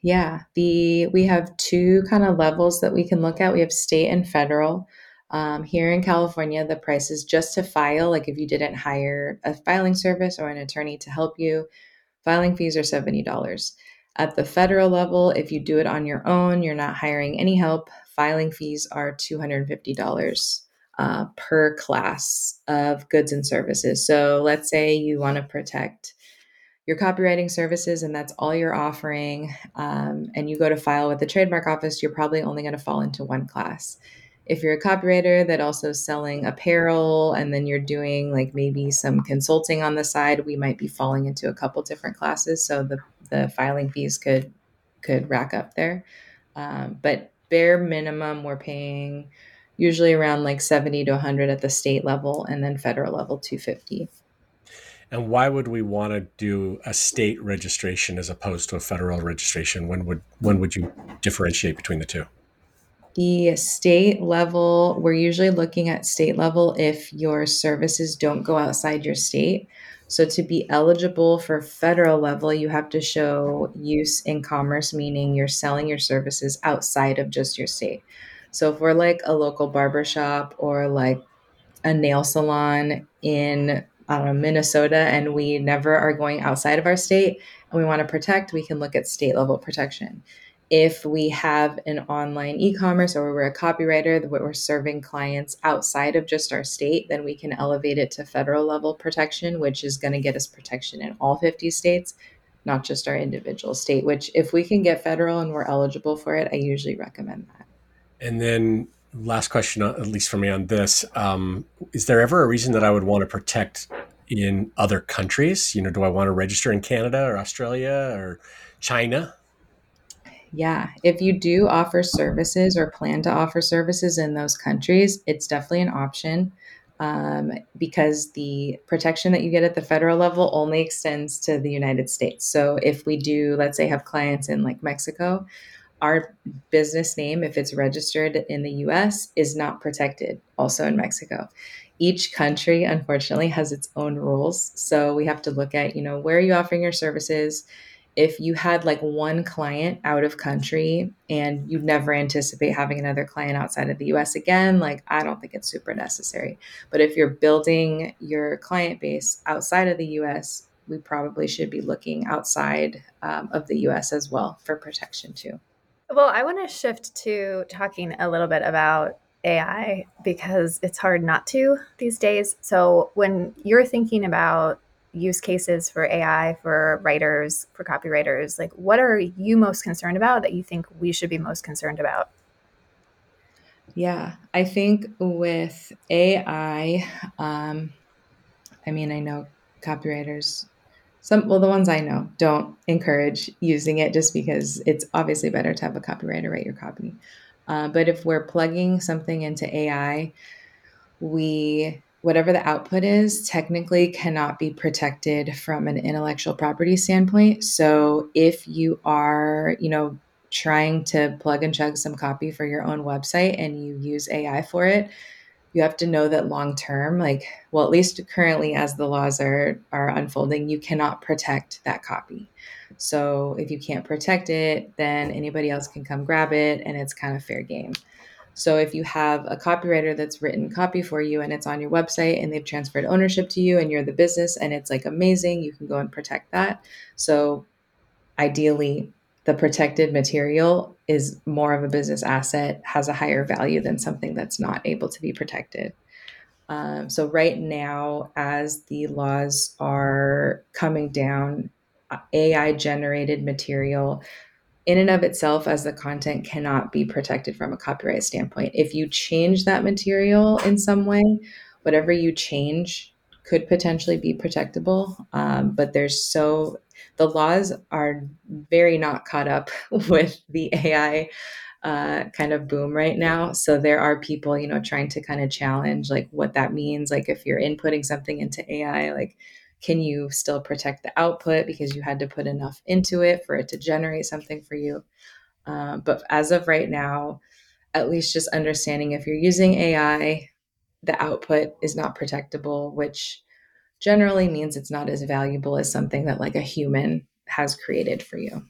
Yeah, the we have two kind of levels that we can look at. We have state and federal. Um, here in California, the prices just to file, like if you didn't hire a filing service or an attorney to help you, filing fees are $70. At the federal level, if you do it on your own, you're not hiring any help, filing fees are $250 uh, per class of goods and services. So let's say you want to protect your copywriting services and that's all you're offering, um, and you go to file with the trademark office, you're probably only going to fall into one class if you're a copywriter that also selling apparel and then you're doing like maybe some consulting on the side we might be falling into a couple different classes so the the filing fees could could rack up there. Um, but bare minimum we're paying usually around like 70 to 100 at the state level and then federal level 250 and why would we want to do a state registration as opposed to a federal registration? When would when would you differentiate between the two the state level, we're usually looking at state level if your services don't go outside your state. So to be eligible for federal level, you have to show use in commerce, meaning you're selling your services outside of just your state. So if we're like a local barbershop or like a nail salon in I Minnesota and we never are going outside of our state and we want to protect, we can look at state level protection if we have an online e-commerce or we're a copywriter that we're serving clients outside of just our state then we can elevate it to federal level protection which is going to get us protection in all 50 states not just our individual state which if we can get federal and we're eligible for it i usually recommend that. And then last question uh, at least for me on this um, is there ever a reason that i would want to protect in other countries? You know do i want to register in canada or australia or china yeah, if you do offer services or plan to offer services in those countries, it's definitely an option um, because the protection that you get at the federal level only extends to the United States. So if we do, let's say, have clients in like Mexico, our business name, if it's registered in the US, is not protected also in Mexico. Each country, unfortunately, has its own rules. So we have to look at, you know, where are you offering your services? If you had like one client out of country and you never anticipate having another client outside of the US again, like I don't think it's super necessary. But if you're building your client base outside of the US, we probably should be looking outside um, of the US as well for protection too. Well, I want to shift to talking a little bit about AI because it's hard not to these days. So, when you're thinking about use cases for AI for writers, for copywriters? Like, what are you most concerned about that you think we should be most concerned about? Yeah, I think with AI, um, I mean, I know copywriters, some, well, the ones I know don't encourage using it just because it's obviously better to have a copywriter write your copy. Uh, but if we're plugging something into AI, we whatever the output is technically cannot be protected from an intellectual property standpoint. So if you are you know trying to plug and chug some copy for your own website and you use ai for it you have to know that long term like well at least currently as the laws are are unfolding you cannot protect that copy. So if you can't protect it then anybody else can come grab it and it's kind of fair game so if you have a copywriter that's written copy for you and it's on your website and they've transferred ownership to you and you're the business and it's like amazing, you can go and protect that. So ideally, the protected material is more of a business asset, has a higher value than something that's not able to be protected. Um, so right now, as the laws are coming down, AI generated material in and of itself as the content cannot be protected from a copyright standpoint. If you change that material in some way, whatever you change could potentially be protectable. Um, but there's so the laws are very not caught up *laughs* with the AI uh, kind of boom right now. So there are people, you know, trying to kind of challenge like what that means. Like if you're inputting something into AI, like can you still protect the output because you had to put enough into it for it to generate something for you? Uh, but as of right now, at least just understanding if you're using AI, the output is not protectable, which generally means it's not as valuable as something that like a human has created for you.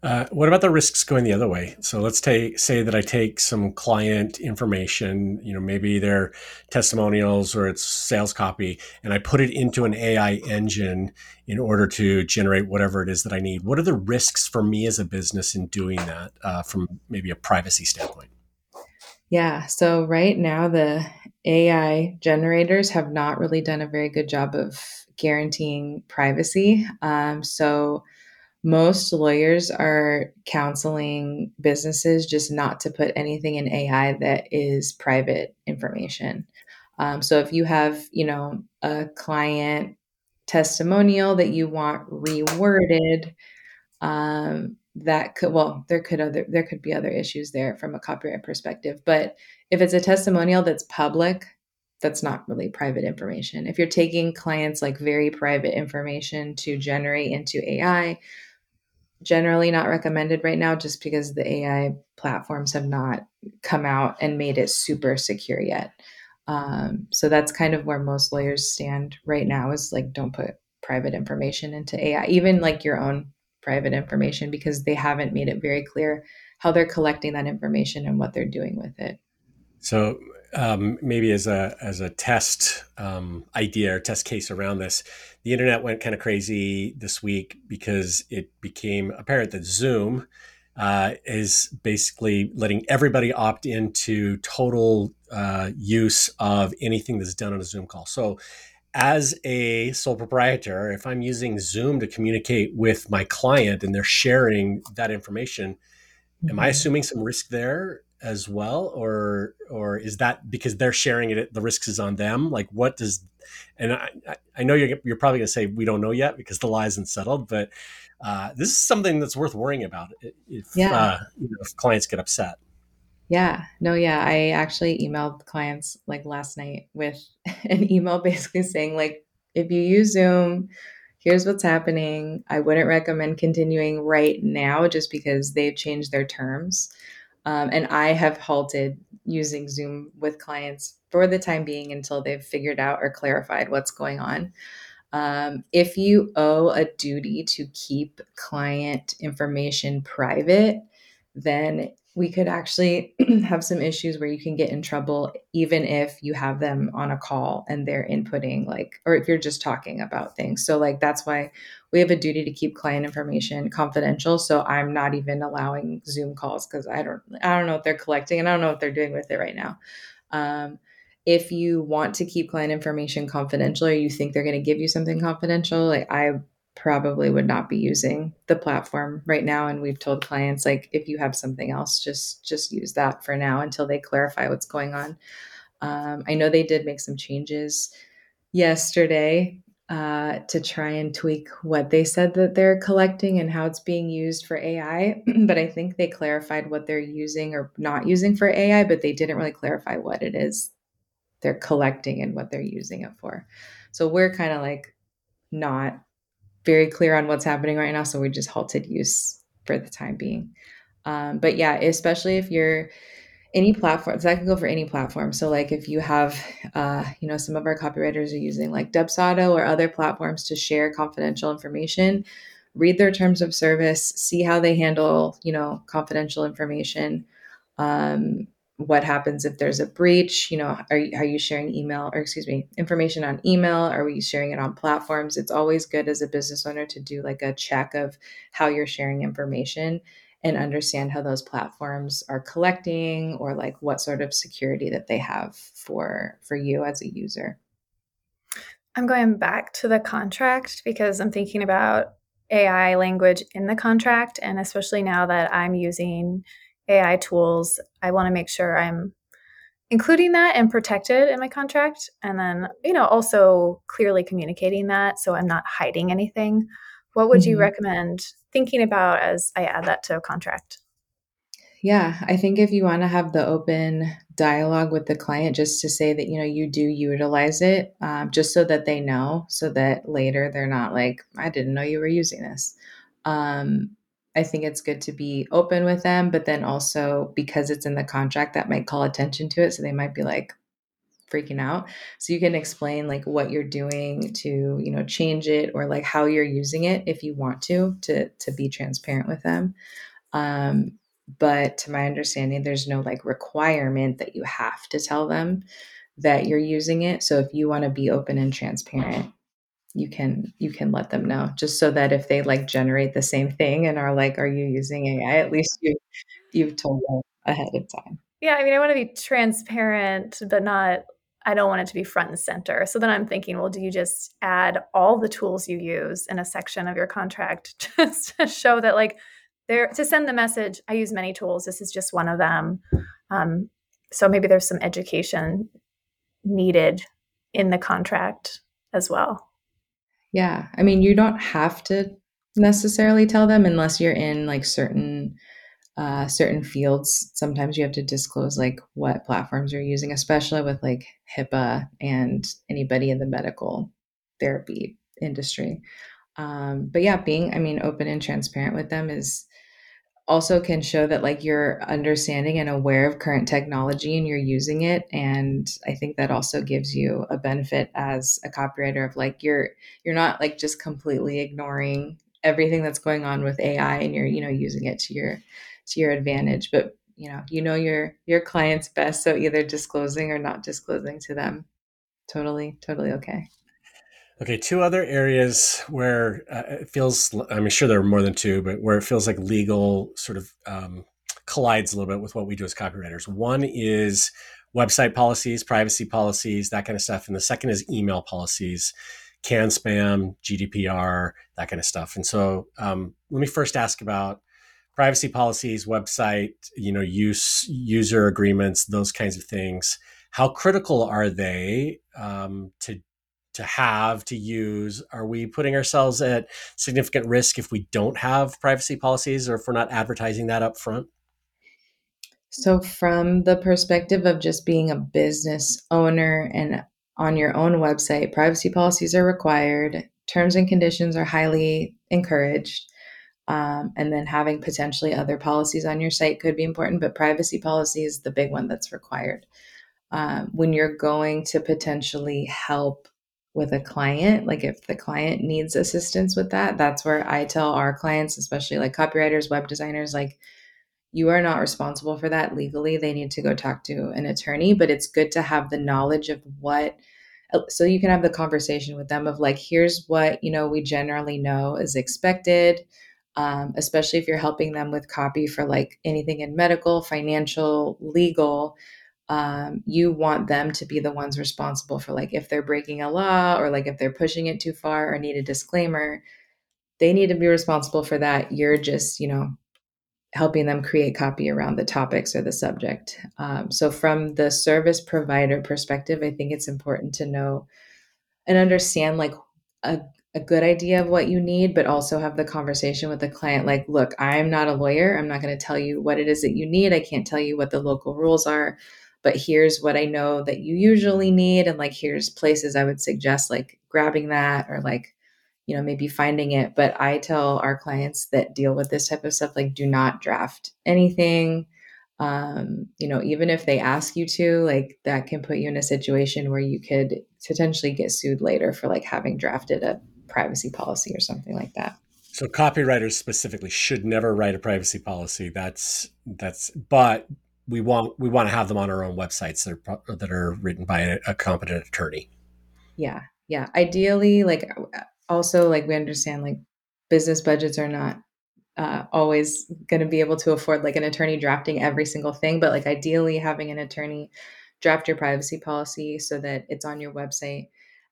Uh, what about the risks going the other way? So let's take say that I take some client information, you know, maybe their testimonials or it's sales copy, and I put it into an AI engine in order to generate whatever it is that I need. What are the risks for me as a business in doing that uh, from maybe a privacy standpoint? Yeah. So right now, the AI generators have not really done a very good job of guaranteeing privacy. Um, so most lawyers are counseling businesses just not to put anything in AI that is private information. Um, so if you have, you know, a client testimonial that you want reworded, um, that could well, there could other there could be other issues there from a copyright perspective. But if it's a testimonial that's public, that's not really private information. If you're taking clients like very private information to generate into AI, generally not recommended right now just because the AI platforms have not come out and made it super secure yet. Um, so that's kind of where most lawyers stand right now is like don't put private information into AI, even like your own private information, because they haven't made it very clear how they're collecting that information and what they're doing with it. So um, maybe as a as a test um, idea or test case around this, the internet went kind of crazy this week because it became apparent that Zoom uh, is basically letting everybody opt into total uh, use of anything that's done on a Zoom call. So, as a sole proprietor, if I'm using Zoom to communicate with my client and they're sharing that information, mm-hmm. am I mm-hmm. assuming some risk there? As well or or is that because they're sharing it the risks is on them? Like what does and i i know you're, you're probably going to say we don't know yet because the lie isn't settled but uh, this is something that's worth worrying about if, yeah. uh, you know, if clients get upset. Yeah. No yeah. I actually emailed clients like last night with *laughs* an email basically saying like if you use zoom here's what's happening. I wouldn't recommend continuing right now just because they've changed their terms um, and I have halted using Zoom with clients for the time being until they've figured out or clarified what's going on. Um, if you owe a duty to keep client information private, then we could actually *clears throat* have some issues where you can get in trouble even if you have them on a call and they're inputting like or if you're just talking about things. So like that's why we have a duty to keep client information confidential. So i'm not even allowing zoom calls because i don't i don't know what they're collecting and i don't know what they're doing with it right now. Um, if you want to keep client information confidential or you think they're going to give you something confidential like i probably would not be using the platform right now and we've told clients like if you have something else just just use that for now until they clarify what's going on um, i know they did make some changes yesterday uh, to try and tweak what they said that they're collecting and how it's being used for AI. *clears throat* but I think they clarified what they're using or not using for AI, but they didn't really clarify what it is they're collecting and what they're using it for. So we're kind of like not very clear on what's happening right now. So we just halted use for the time being. Um, but yeah, especially if you're any platform, that can go for any platform. So like if you have, uh, you know, some of our copywriters are using like Dubsado or other platforms to share confidential information, read their terms of service, see how they handle, you know, confidential information. Um, what happens if there's a breach you know are are you sharing email or excuse me information on email? Are we sharing it on platforms? It's always good as a business owner to do like a check of how you're sharing information and understand how those platforms are collecting or like what sort of security that they have for for you as a user. I'm going back to the contract because i'm thinking about ai language in the contract and especially now that i'm using AI tools, I want to make sure I'm including that and protected in my contract. And then, you know, also clearly communicating that so I'm not hiding anything. What would mm-hmm. you recommend thinking about as I add that to a contract? Yeah, I think if you want to have the open dialogue with the client, just to say that, you know, you do utilize it, um, just so that they know, so that later they're not like, I didn't know you were using this. Um, I think it's good to be open with them, but then also because it's in the contract, that might call attention to it. So they might be like freaking out. So you can explain like what you're doing to, you know, change it or like how you're using it if you want to, to, to be transparent with them. Um, but to my understanding, there's no like requirement that you have to tell them that you're using it. So if you want to be open and transparent, you can you can let them know just so that if they like generate the same thing and are like are you using ai at least you you've told them ahead of time. Yeah i mean i want to be transparent but not i don't want it to be front and center. So then i'm thinking well do you just add all the tools you use in a section of your contract *laughs* just to show that like there to send the message i use many tools. This is just one of them. Um, so maybe there's some education needed in the contract as well yeah. I mean, you don't have to necessarily tell them unless you're in like certain uh, certain fields. Sometimes you have to disclose like what platforms you're using, especially with like HIPAA and anybody in the medical therapy industry. Um, but yeah, being, I mean, open and transparent with them is also can show that like you're understanding and aware of current technology and you're using it. And i think that also gives you a benefit as a copywriter of like you're you're not like just completely ignoring everything that's going on with ai and you're you know using it to your to your advantage. But you know you know your your clients best so either disclosing or not disclosing to them. Totally totally okay Okay, two other areas where uh, it feels, I'm sure there are more than two, but where it feels like legal sort of um, collides a little bit with what we do as copywriters. One is website policies, privacy policies, that kind of stuff. And the second is email policies, CAN spam, GDPR, that kind of stuff. And so um, let me first ask about privacy policies, website, you know, use user agreements, those kinds of things. How critical are they um, to to have to use? Are we putting ourselves at significant risk if we don't have privacy policies or if we're not advertising that up front so from the perspective of just being a business owner and on your own website privacy policies are required terms and conditions are highly encouraged um, and then having potentially other policies on your site could be important but privacy policy is the big one that's required. Um, when you're going to potentially help with a client like if the client needs assistance with that that's where i tell our clients especially like copywriters web designers like you are not responsible for that legally. They need to go talk to an attorney but it's good to have the knowledge of what so you can have the conversation with them of like here's what you know we generally know is expected um, especially if you're helping them with copy for like anything in medical financial legal um, you want them to be the ones responsible for like if they're breaking a law or like if they're pushing it too far or need a disclaimer they need to be responsible for that you're just you know helping them create copy around the topics or the subject um, so from the service provider perspective i think it's important to know and understand like a, a good idea of what you need, but also have the conversation with the client like, look, I'm not a lawyer. I'm not going to tell you what it is that you need. I can't tell you what the local rules are, but here's what I know that you usually need. And like, here's places I would suggest like grabbing that or like, you know, maybe finding it. But I tell our clients that deal with this type of stuff, like, do not draft anything um, you know, even if they ask you to, like that can put you in a situation where you could potentially get sued later for like having drafted a privacy policy or something like that. So copywriters specifically should never write a privacy policy. That's that's but we want we want to have them on our own websites that are that are written by a, a competent attorney. Yeah. Yeah. Ideally like also like we understand like business budgets are not uh, always going to be able to afford like an attorney drafting every single thing, but like ideally having an attorney draft your privacy policy so that it's on your website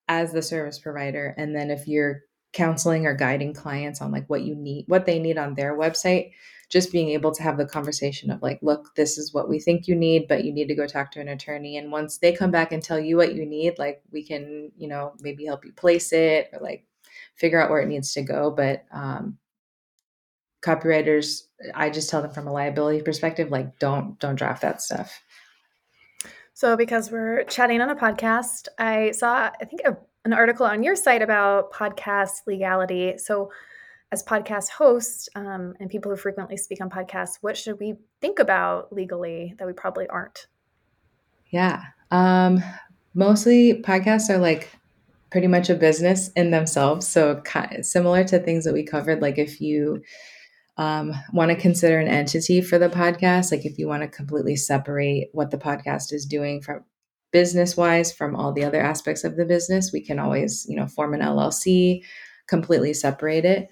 as the service provider. And then if you're counseling or guiding clients on like what you need, what they need on their website, just being able to have the conversation of like, look, this is what we think you need, but you need to go talk to an attorney. And once they come back and tell you what you need, like we can, you know, maybe help you place it or like figure out where it needs to go. But um, copywriters i just tell them from a liability perspective like don't don't draft that stuff so because we're chatting on a podcast i saw i think a, an article on your site about podcast legality so as podcast hosts um, and people who frequently speak on podcasts what should we think about legally that we probably aren't yeah um, mostly podcasts are like pretty much a business in themselves so kind of similar to things that we covered like if you um, want to consider an entity for the podcast, like if you want to completely separate what the podcast is doing from business wise from all the other aspects of the business, we can always, you know, form an LLC, completely separate it.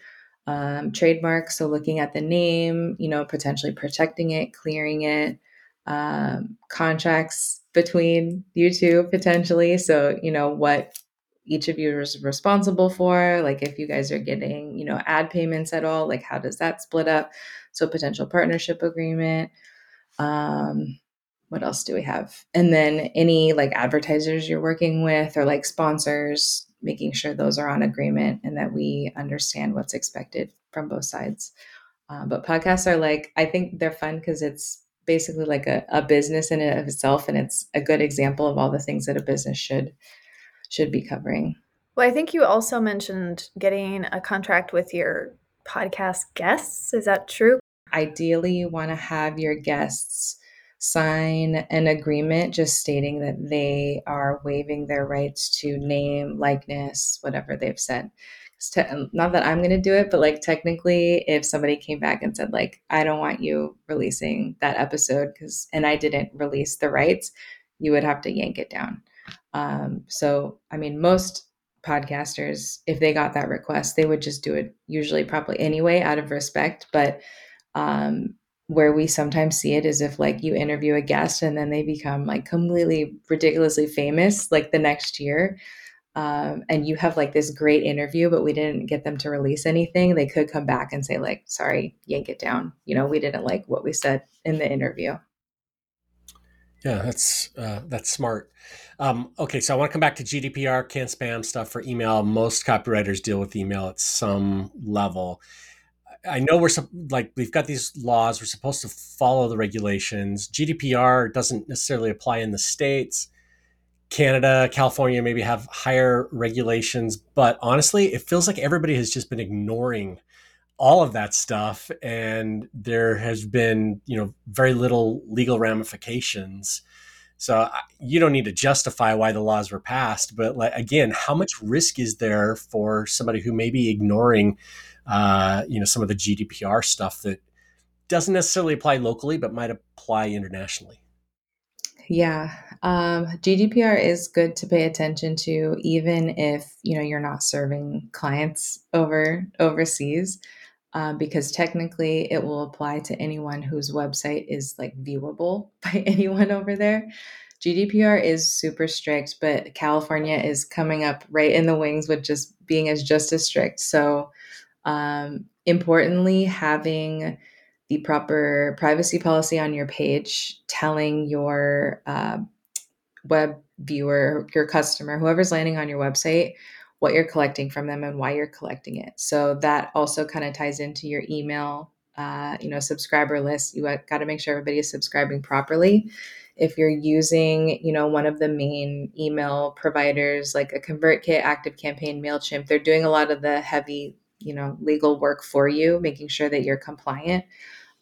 Um, trademark, so looking at the name, you know, potentially protecting it, clearing it, um, contracts between you two potentially. So, you know, what each of you is responsible for like if you guys are getting you know ad payments at all like how does that split up? So potential partnership agreement um what else do we have? And then any like advertisers you're working with or like sponsors making sure those are on agreement and that we understand what's expected from both sides uh, but podcasts are like i think they're fun because it's basically like a, a business in and of itself and it's a good example of all the things that a business should should be covering. Well, I think you also mentioned getting a contract with your podcast guests. Is that true? Ideally, you want to have your guests sign an agreement just stating that they are waiving their rights to name, likeness, whatever they've said. Te- not that I'm going to do it, but like technically, if somebody came back and said, like, I don't want you releasing that episode because, and I didn't release the rights, you would have to yank it down. Um, so, I mean, most podcasters, if they got that request, they would just do it usually probably anyway out of respect. But um, where we sometimes see it is if like you interview a guest and then they become like completely ridiculously famous like the next year. Um, and you have like this great interview, but we didn't get them to release anything, they could come back and say, like, sorry, yank it down. You know, we didn't like what we said in the interview. Yeah, that's uh, that's smart. Um, okay, so I want to come back to GDPR, CAN spam stuff for email. Most copywriters deal with email at some level. I know we're like we've got these laws. We're supposed to follow the regulations. GDPR doesn't necessarily apply in the states. Canada, California maybe have higher regulations, but honestly, it feels like everybody has just been ignoring all of that stuff and there has been you know very little legal ramifications so you don't need to justify why the laws were passed but like, again how much risk is there for somebody who may be ignoring uh, you know some of the gdpr stuff that doesn't necessarily apply locally but might apply internationally? Yeah um, gdpr is good to pay attention to even if you know you're not serving clients over overseas um, because technically it will apply to anyone whose website is like viewable *laughs* by anyone over there. GDPR is super strict, but California is coming up right in the wings with just being as just as strict. So, um, importantly, having the proper privacy policy on your page, telling your uh, web viewer, your customer, whoever's landing on your website, what you're collecting from them and why you're collecting it. So that also kind of ties into your email, uh, you know, subscriber list. You got to make sure everybody is subscribing properly. If you're using, you know, one of the main email providers like a ConvertKit, ActiveCampaign, Mailchimp, they're doing a lot of the heavy, you know, legal work for you, making sure that you're compliant.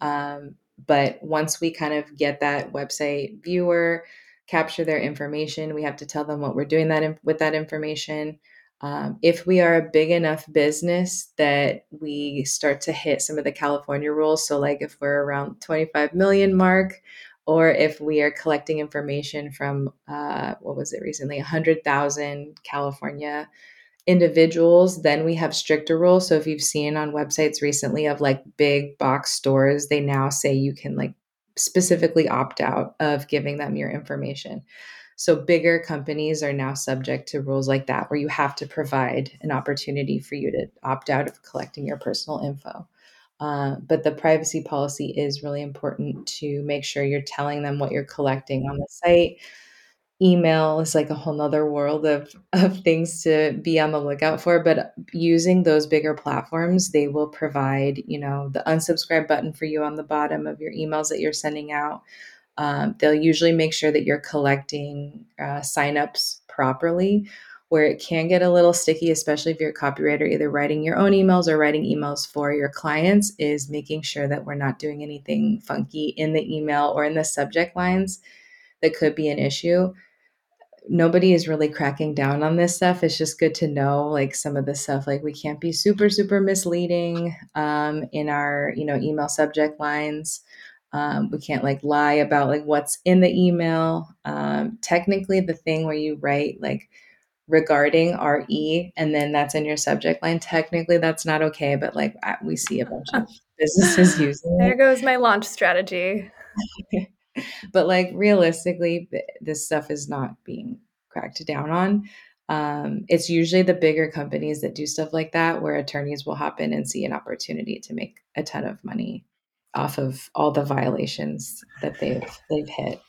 Um, but once we kind of get that website viewer, capture their information, we have to tell them what we're doing that in, with that information. Um, if we are a big enough business that we start to hit some of the California rules, so like if we're around 25 million mark, or if we are collecting information from uh, what was it recently, 100,000 California individuals, then we have stricter rules. So if you've seen on websites recently of like big box stores, they now say you can like specifically opt out of giving them your information. So bigger companies are now subject to rules like that, where you have to provide an opportunity for you to opt out of collecting your personal info. Uh, but the privacy policy is really important to make sure you're telling them what you're collecting on the site. Email is like a whole nother world of, *laughs* of things to be on the lookout for. But using those bigger platforms, they will provide, you know, the unsubscribe button for you on the bottom of your emails that you're sending out. Um, they'll usually make sure that you're collecting uh, signups properly. Where it can get a little sticky, especially if you're a copywriter, either writing your own emails or writing emails for your clients, is making sure that we're not doing anything funky in the email or in the subject lines that could be an issue. Nobody is really cracking down on this stuff. It's just good to know, like some of the stuff, like we can't be super, super misleading um, in our, you know, email subject lines. Um, we can't like lie about like what's in the email. Um, technically, the thing where you write like regarding RE and then that's in your subject line, technically that's not okay. But like we see a bunch of *laughs* businesses using there it. There goes my launch strategy. *laughs* but like realistically, this stuff is not being cracked down on. Um, it's usually the bigger companies that do stuff like that where attorneys will hop in and see an opportunity to make a ton of money off of all the violations that they've they've hit.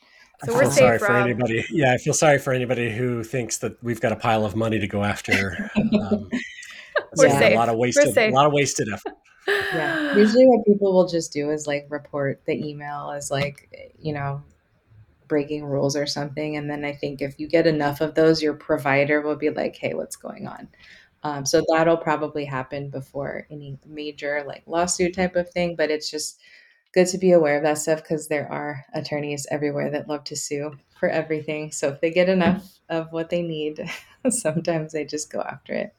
So I feel sorry for anybody. Yeah, I feel sorry for anybody who thinks that we've got a pile of money to go after. *laughs* Um, we're yeah, safe. A lot of wasted, a lot of wasted effort. Yeah. Usually, what people will just do is like report the email as like you know breaking rules or something, and then I think if you get enough of those, your provider will be like, "Hey, what's going on?" Um, so that'll probably happen before any major like lawsuit type of thing. But it's just good to be aware of that stuff because there are attorneys everywhere that love to sue for everything. So if they get enough of what they need, *laughs* sometimes they just go after it.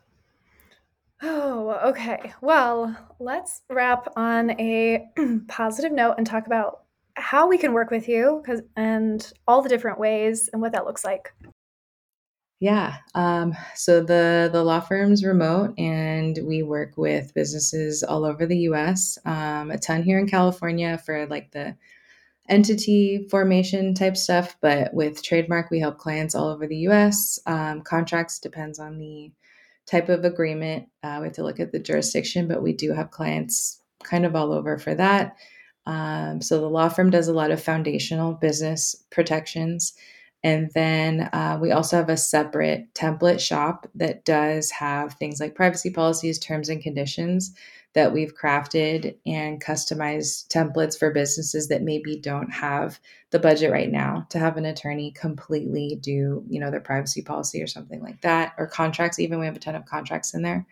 Oh, okay. Well, let's wrap on a *clears throat* positive note and talk about how we can work with you cuz and all the different ways and what that looks like. Yeah. Um, so the the law firm's remote, and we work with businesses all over the U.S. Um, a ton here in California for like the entity formation type stuff, but with trademark, we help clients all over the U.S. Um, contracts depends on the type of agreement. Uh, we have to look at the jurisdiction, but we do have clients kind of all over for that. Um, so the law firm does a lot of foundational business protections. And then uh, we also have a separate template shop that does have things like privacy policies, terms, and conditions that we've crafted and customized templates for businesses that maybe don't have the budget right now to have an attorney completely do, you know, their privacy policy or something like that, or contracts. Even we have a ton of contracts in there.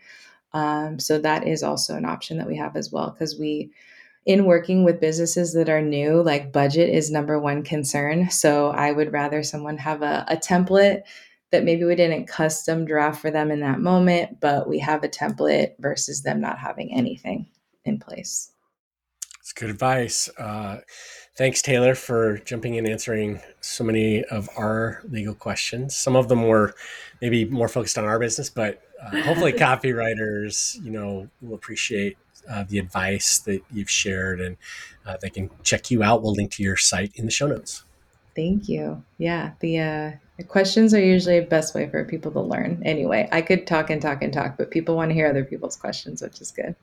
Um, so that is also an option that we have as well because we in working with businesses that are new, like budget is number one concern. So I would rather someone have a, a template that maybe we didn't custom draft for them in that moment, but we have a template versus them not having anything in place. That's good advice. Uh, thanks, Taylor, for jumping in answering so many of our legal questions. Some of them were maybe more focused on our business, but uh, hopefully, *laughs* copywriters, you know, will appreciate uh, the advice that you've shared, and uh, they can check you out. We'll link to your site in the show notes. Thank you. Yeah, the, uh, the questions are usually the best way for people to learn. Anyway, I could talk and talk and talk, but people want to hear other people's questions, which is good.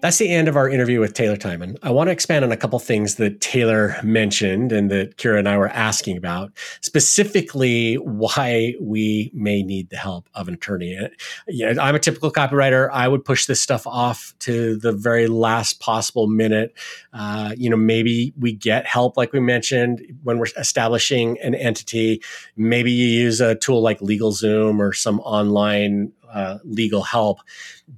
That's the end of our interview with Taylor Tieman. I want to expand on a couple things that Taylor mentioned and that Kira and I were asking about, specifically why we may need the help of an attorney. I'm a typical copywriter. I would push this stuff off to the very last possible minute. Uh, you know, maybe we get help, like we mentioned, when we're establishing an entity. Maybe you use a tool like LegalZoom or some online uh, legal help,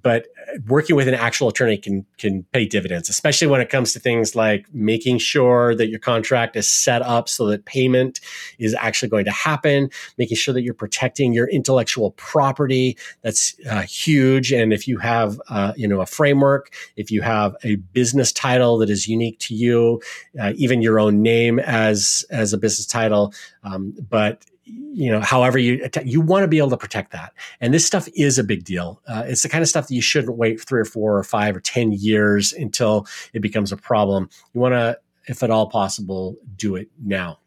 but working with an actual attorney can can pay dividends, especially when it comes to things like making sure that your contract is set up so that payment is actually going to happen, making sure that you're protecting your intellectual property. That's uh, huge. And if you have uh, you know a framework, if you have a business title that is unique to you, uh, even your own name as as a business title, um, but you know, however you you want to be able to protect that. And this stuff is a big deal. Uh, it's the kind of stuff that you shouldn't wait three or four or five or ten years until it becomes a problem. You want to, if at all possible, do it now.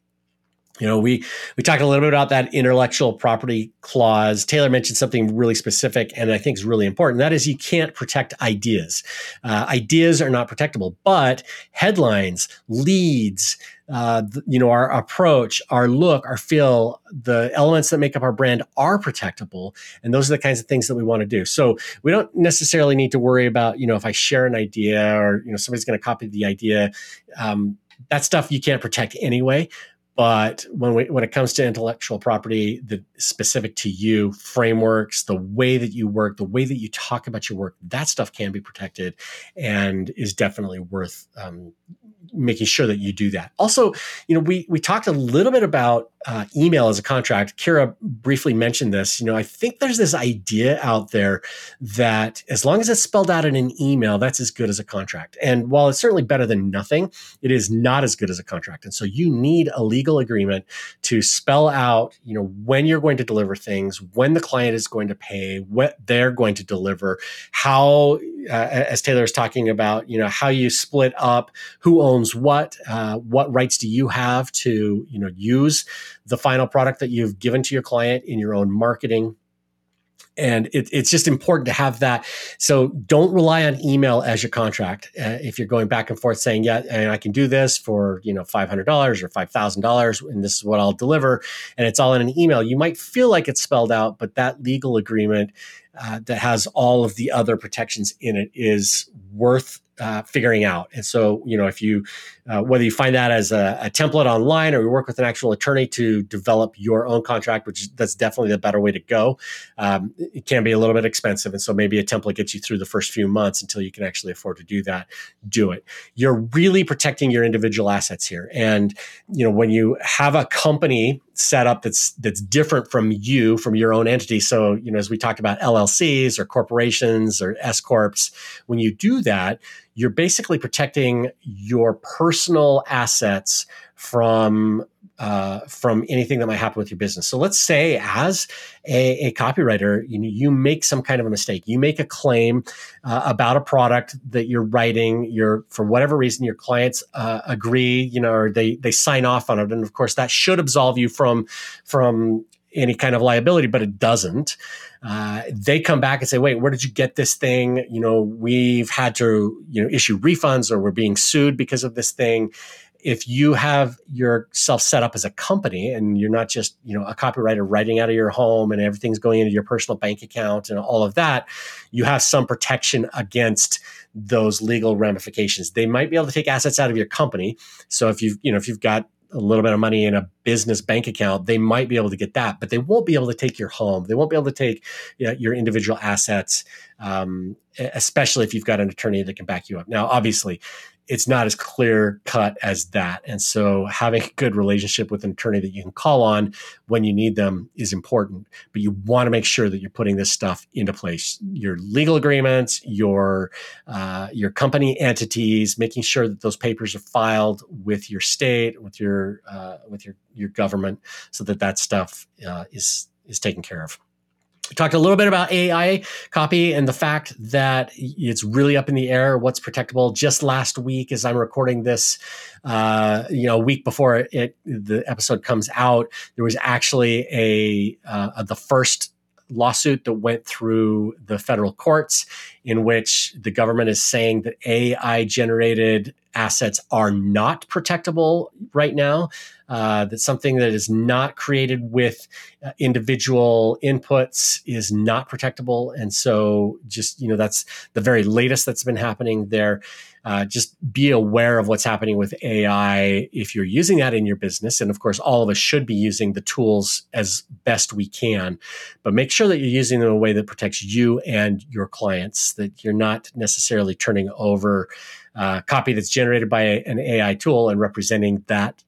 You know, we we talked a little bit about that intellectual property clause. Taylor mentioned something really specific, and I think is really important. That is, you can't protect ideas. Uh, ideas are not protectable, but headlines, leads, uh, you know, our approach, our look, our feel, the elements that make up our brand are protectable, and those are the kinds of things that we want to do. So we don't necessarily need to worry about, you know, if I share an idea or you know somebody's going to copy the idea. Um, that stuff you can't protect anyway. But when we, when it comes to intellectual property the specific to you, frameworks, the way that you work, the way that you talk about your work, that stuff can be protected and is definitely worth um, making sure that you do that. Also, you know, we we talked a little bit about uh, email as a contract. Kira briefly mentioned this. You know, I think there's this idea out there that as long as it's spelled out in an email, that's as good as a contract. And while it's certainly better than nothing, it is not as good as a contract. And so you need a legal agreement to spell out, you know, when you're going to deliver things, when the client is going to pay, what they're going to deliver, how, uh, as Taylor is talking about, you know, how you split up, who owns what, uh, what rights do you have to, you know, use the final product that you've given to your client in your own marketing? And it, it's just important to have that. So don't rely on email as your contract. Uh, if you're going back and forth saying yeah and i can do this for you know $500 or $5000 and this is what i'll deliver and it's all in an email you might feel like it's spelled out but that legal agreement uh, that has all of the other protections in it is worth uh, figuring out. And so, you know, if you, uh, whether you find that as a, a, template online or you work with an actual attorney to develop your own contract, which that's definitely the better way to go. Um, it can be a little bit expensive. And so maybe a template gets you through the first few months until you can actually afford to do that. Do it. You're really protecting your individual assets here. And, you know, when you have a company set up that's that's different from you from your own entity. So you know as we talked about llcs or corporations or s corps when you do that you're basically protecting your personal assets from uh, from anything that might happen with your business. So let's say, as a, a copywriter, you you make some kind of a mistake. You make a claim uh, about a product that you're writing. You're for whatever reason, your clients uh, agree, you know, or they they sign off on it, and of course, that should absolve you from from any kind of liability, but it doesn't. Uh, they come back and say, "Wait, where did you get this thing? You know, we've had to, you know, issue refunds, or we're being sued because of this thing." If you have yourself set up as a company and you're not just, you know, a copywriter writing out of your home and everything's going into your personal bank account and all of that, you have some protection against those legal ramifications. They might be able to take assets out of your company. So if you've, you know, if you've got a little bit of money in a business bank account, they might be able to get that, but they won't be able to take your home. They won't be able to take you know, your individual assets, um, especially if you've got an attorney that can back you up. Now, obviously, it's not as clear cut as that. And so having a good relationship with an attorney that you can call on when you need them is important. But you want to make sure that you're putting this stuff into place. Your legal agreements, your uh, your company entities, making sure that those papers are filed with your state, with your uh, with your your government, so that that stuff uh, is is taken care of. We talked a little bit about AI copy and the fact that it's really up in the air what's protectable. Just last week, as I'm recording this, uh, you know, a week before it the episode comes out, there was actually a uh, the first lawsuit that went through the federal courts in which the government is saying that AI generated assets are not protectable right now. Uh, that something that is not created with uh, individual inputs is not protectable. And so, just, you know, that's the very latest that's been happening there. Uh, just be aware of what's happening with AI if you're using that in your business. And of course, all of us should be using the tools as best we can, but make sure that you're using them in a way that protects you and your clients, that you're not necessarily turning over uh, copy that's generated by a, an AI tool and representing that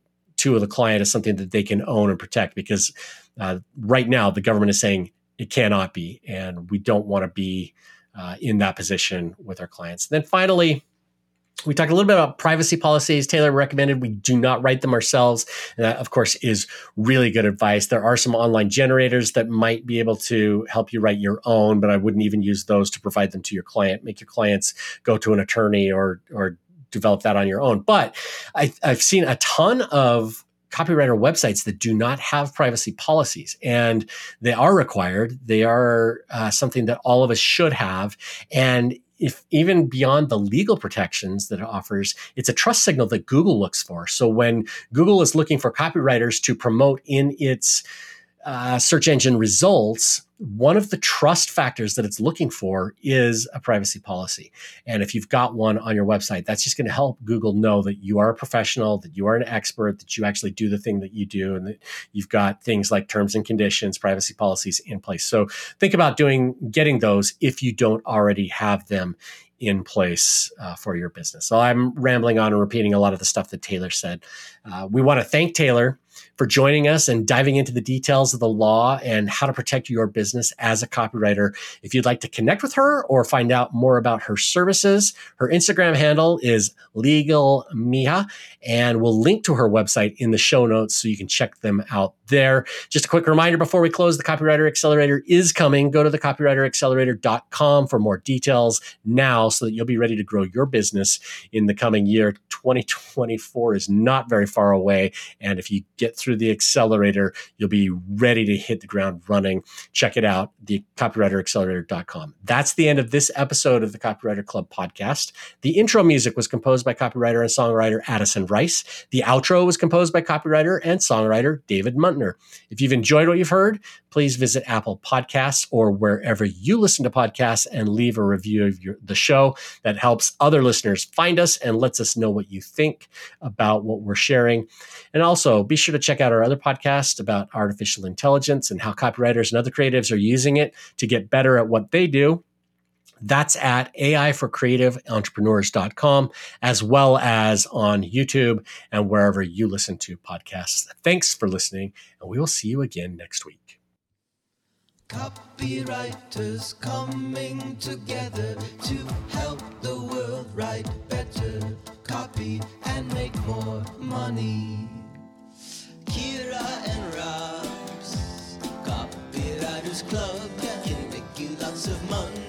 to the client as something that they can own and protect. Because uh, right now, the government is saying it cannot be, and we don't want to be uh, in that position with our clients. then finally, we talked a little bit about privacy policies. Taylor recommended we do not write them ourselves. And that, of course, is really good advice. There are some online generators that might be able to help you write your own, but I wouldn't even use those to provide them to your client. Make your clients go to an attorney or or develop that on your own. But I, I've seen a ton of copywriter websites that do not have privacy policies and they are required they are uh, something that all of us should have and if even beyond the legal protections that it offers, it's a trust signal that Google looks for. So when Google is looking for copywriters to promote in its uh, search engine results, one of the trust factors that it's looking for is a privacy policy. And if you've got one on your website, that's just going to help Google know that you are a professional, that you are an expert, that you actually do the thing that you do, and that you've got things like terms and conditions, privacy policies in place. So think about doing getting those if you don't already have them in place uh, for your business. So I'm rambling on and repeating a lot of the stuff that Taylor said. Uh, we want to thank Taylor for joining us and diving into the details of the law and how to protect your business as a copywriter. If you'd like to connect with her or find out more about her services, her Instagram handle is Legal Miha, and we'll link to her website in the show notes so you can check them out there. Just a quick reminder before we close, the Copywriter Accelerator is coming. Go to the copywriteraccelerator.com for more details now so that you'll be ready to grow your business in the coming year. 2024 is not very far away. And if you get through the accelerator, you'll be ready to hit the ground running. Check it out, the copywriteraccelerator.com. That's the end of this episode of the Copywriter Club podcast. The intro music was composed by copywriter and songwriter Addison Rice. The outro was composed by copywriter and songwriter David Muntner. If you've enjoyed what you've heard, please visit Apple Podcasts or wherever you listen to podcasts and leave a review of your, the show. That helps other listeners find us and lets us know what you think about what we're sharing. And also be sure to check out our other podcast about artificial intelligence and how copywriters and other creatives are using it to get better at what they do. That's at AIforCreativeEntrepreneurs.com, as well as on YouTube and wherever you listen to podcasts. Thanks for listening, and we will see you again next week. Copywriters coming together to help the world write better, copy and make more money. Kira and Rob's copywriters Club can make you lots of money.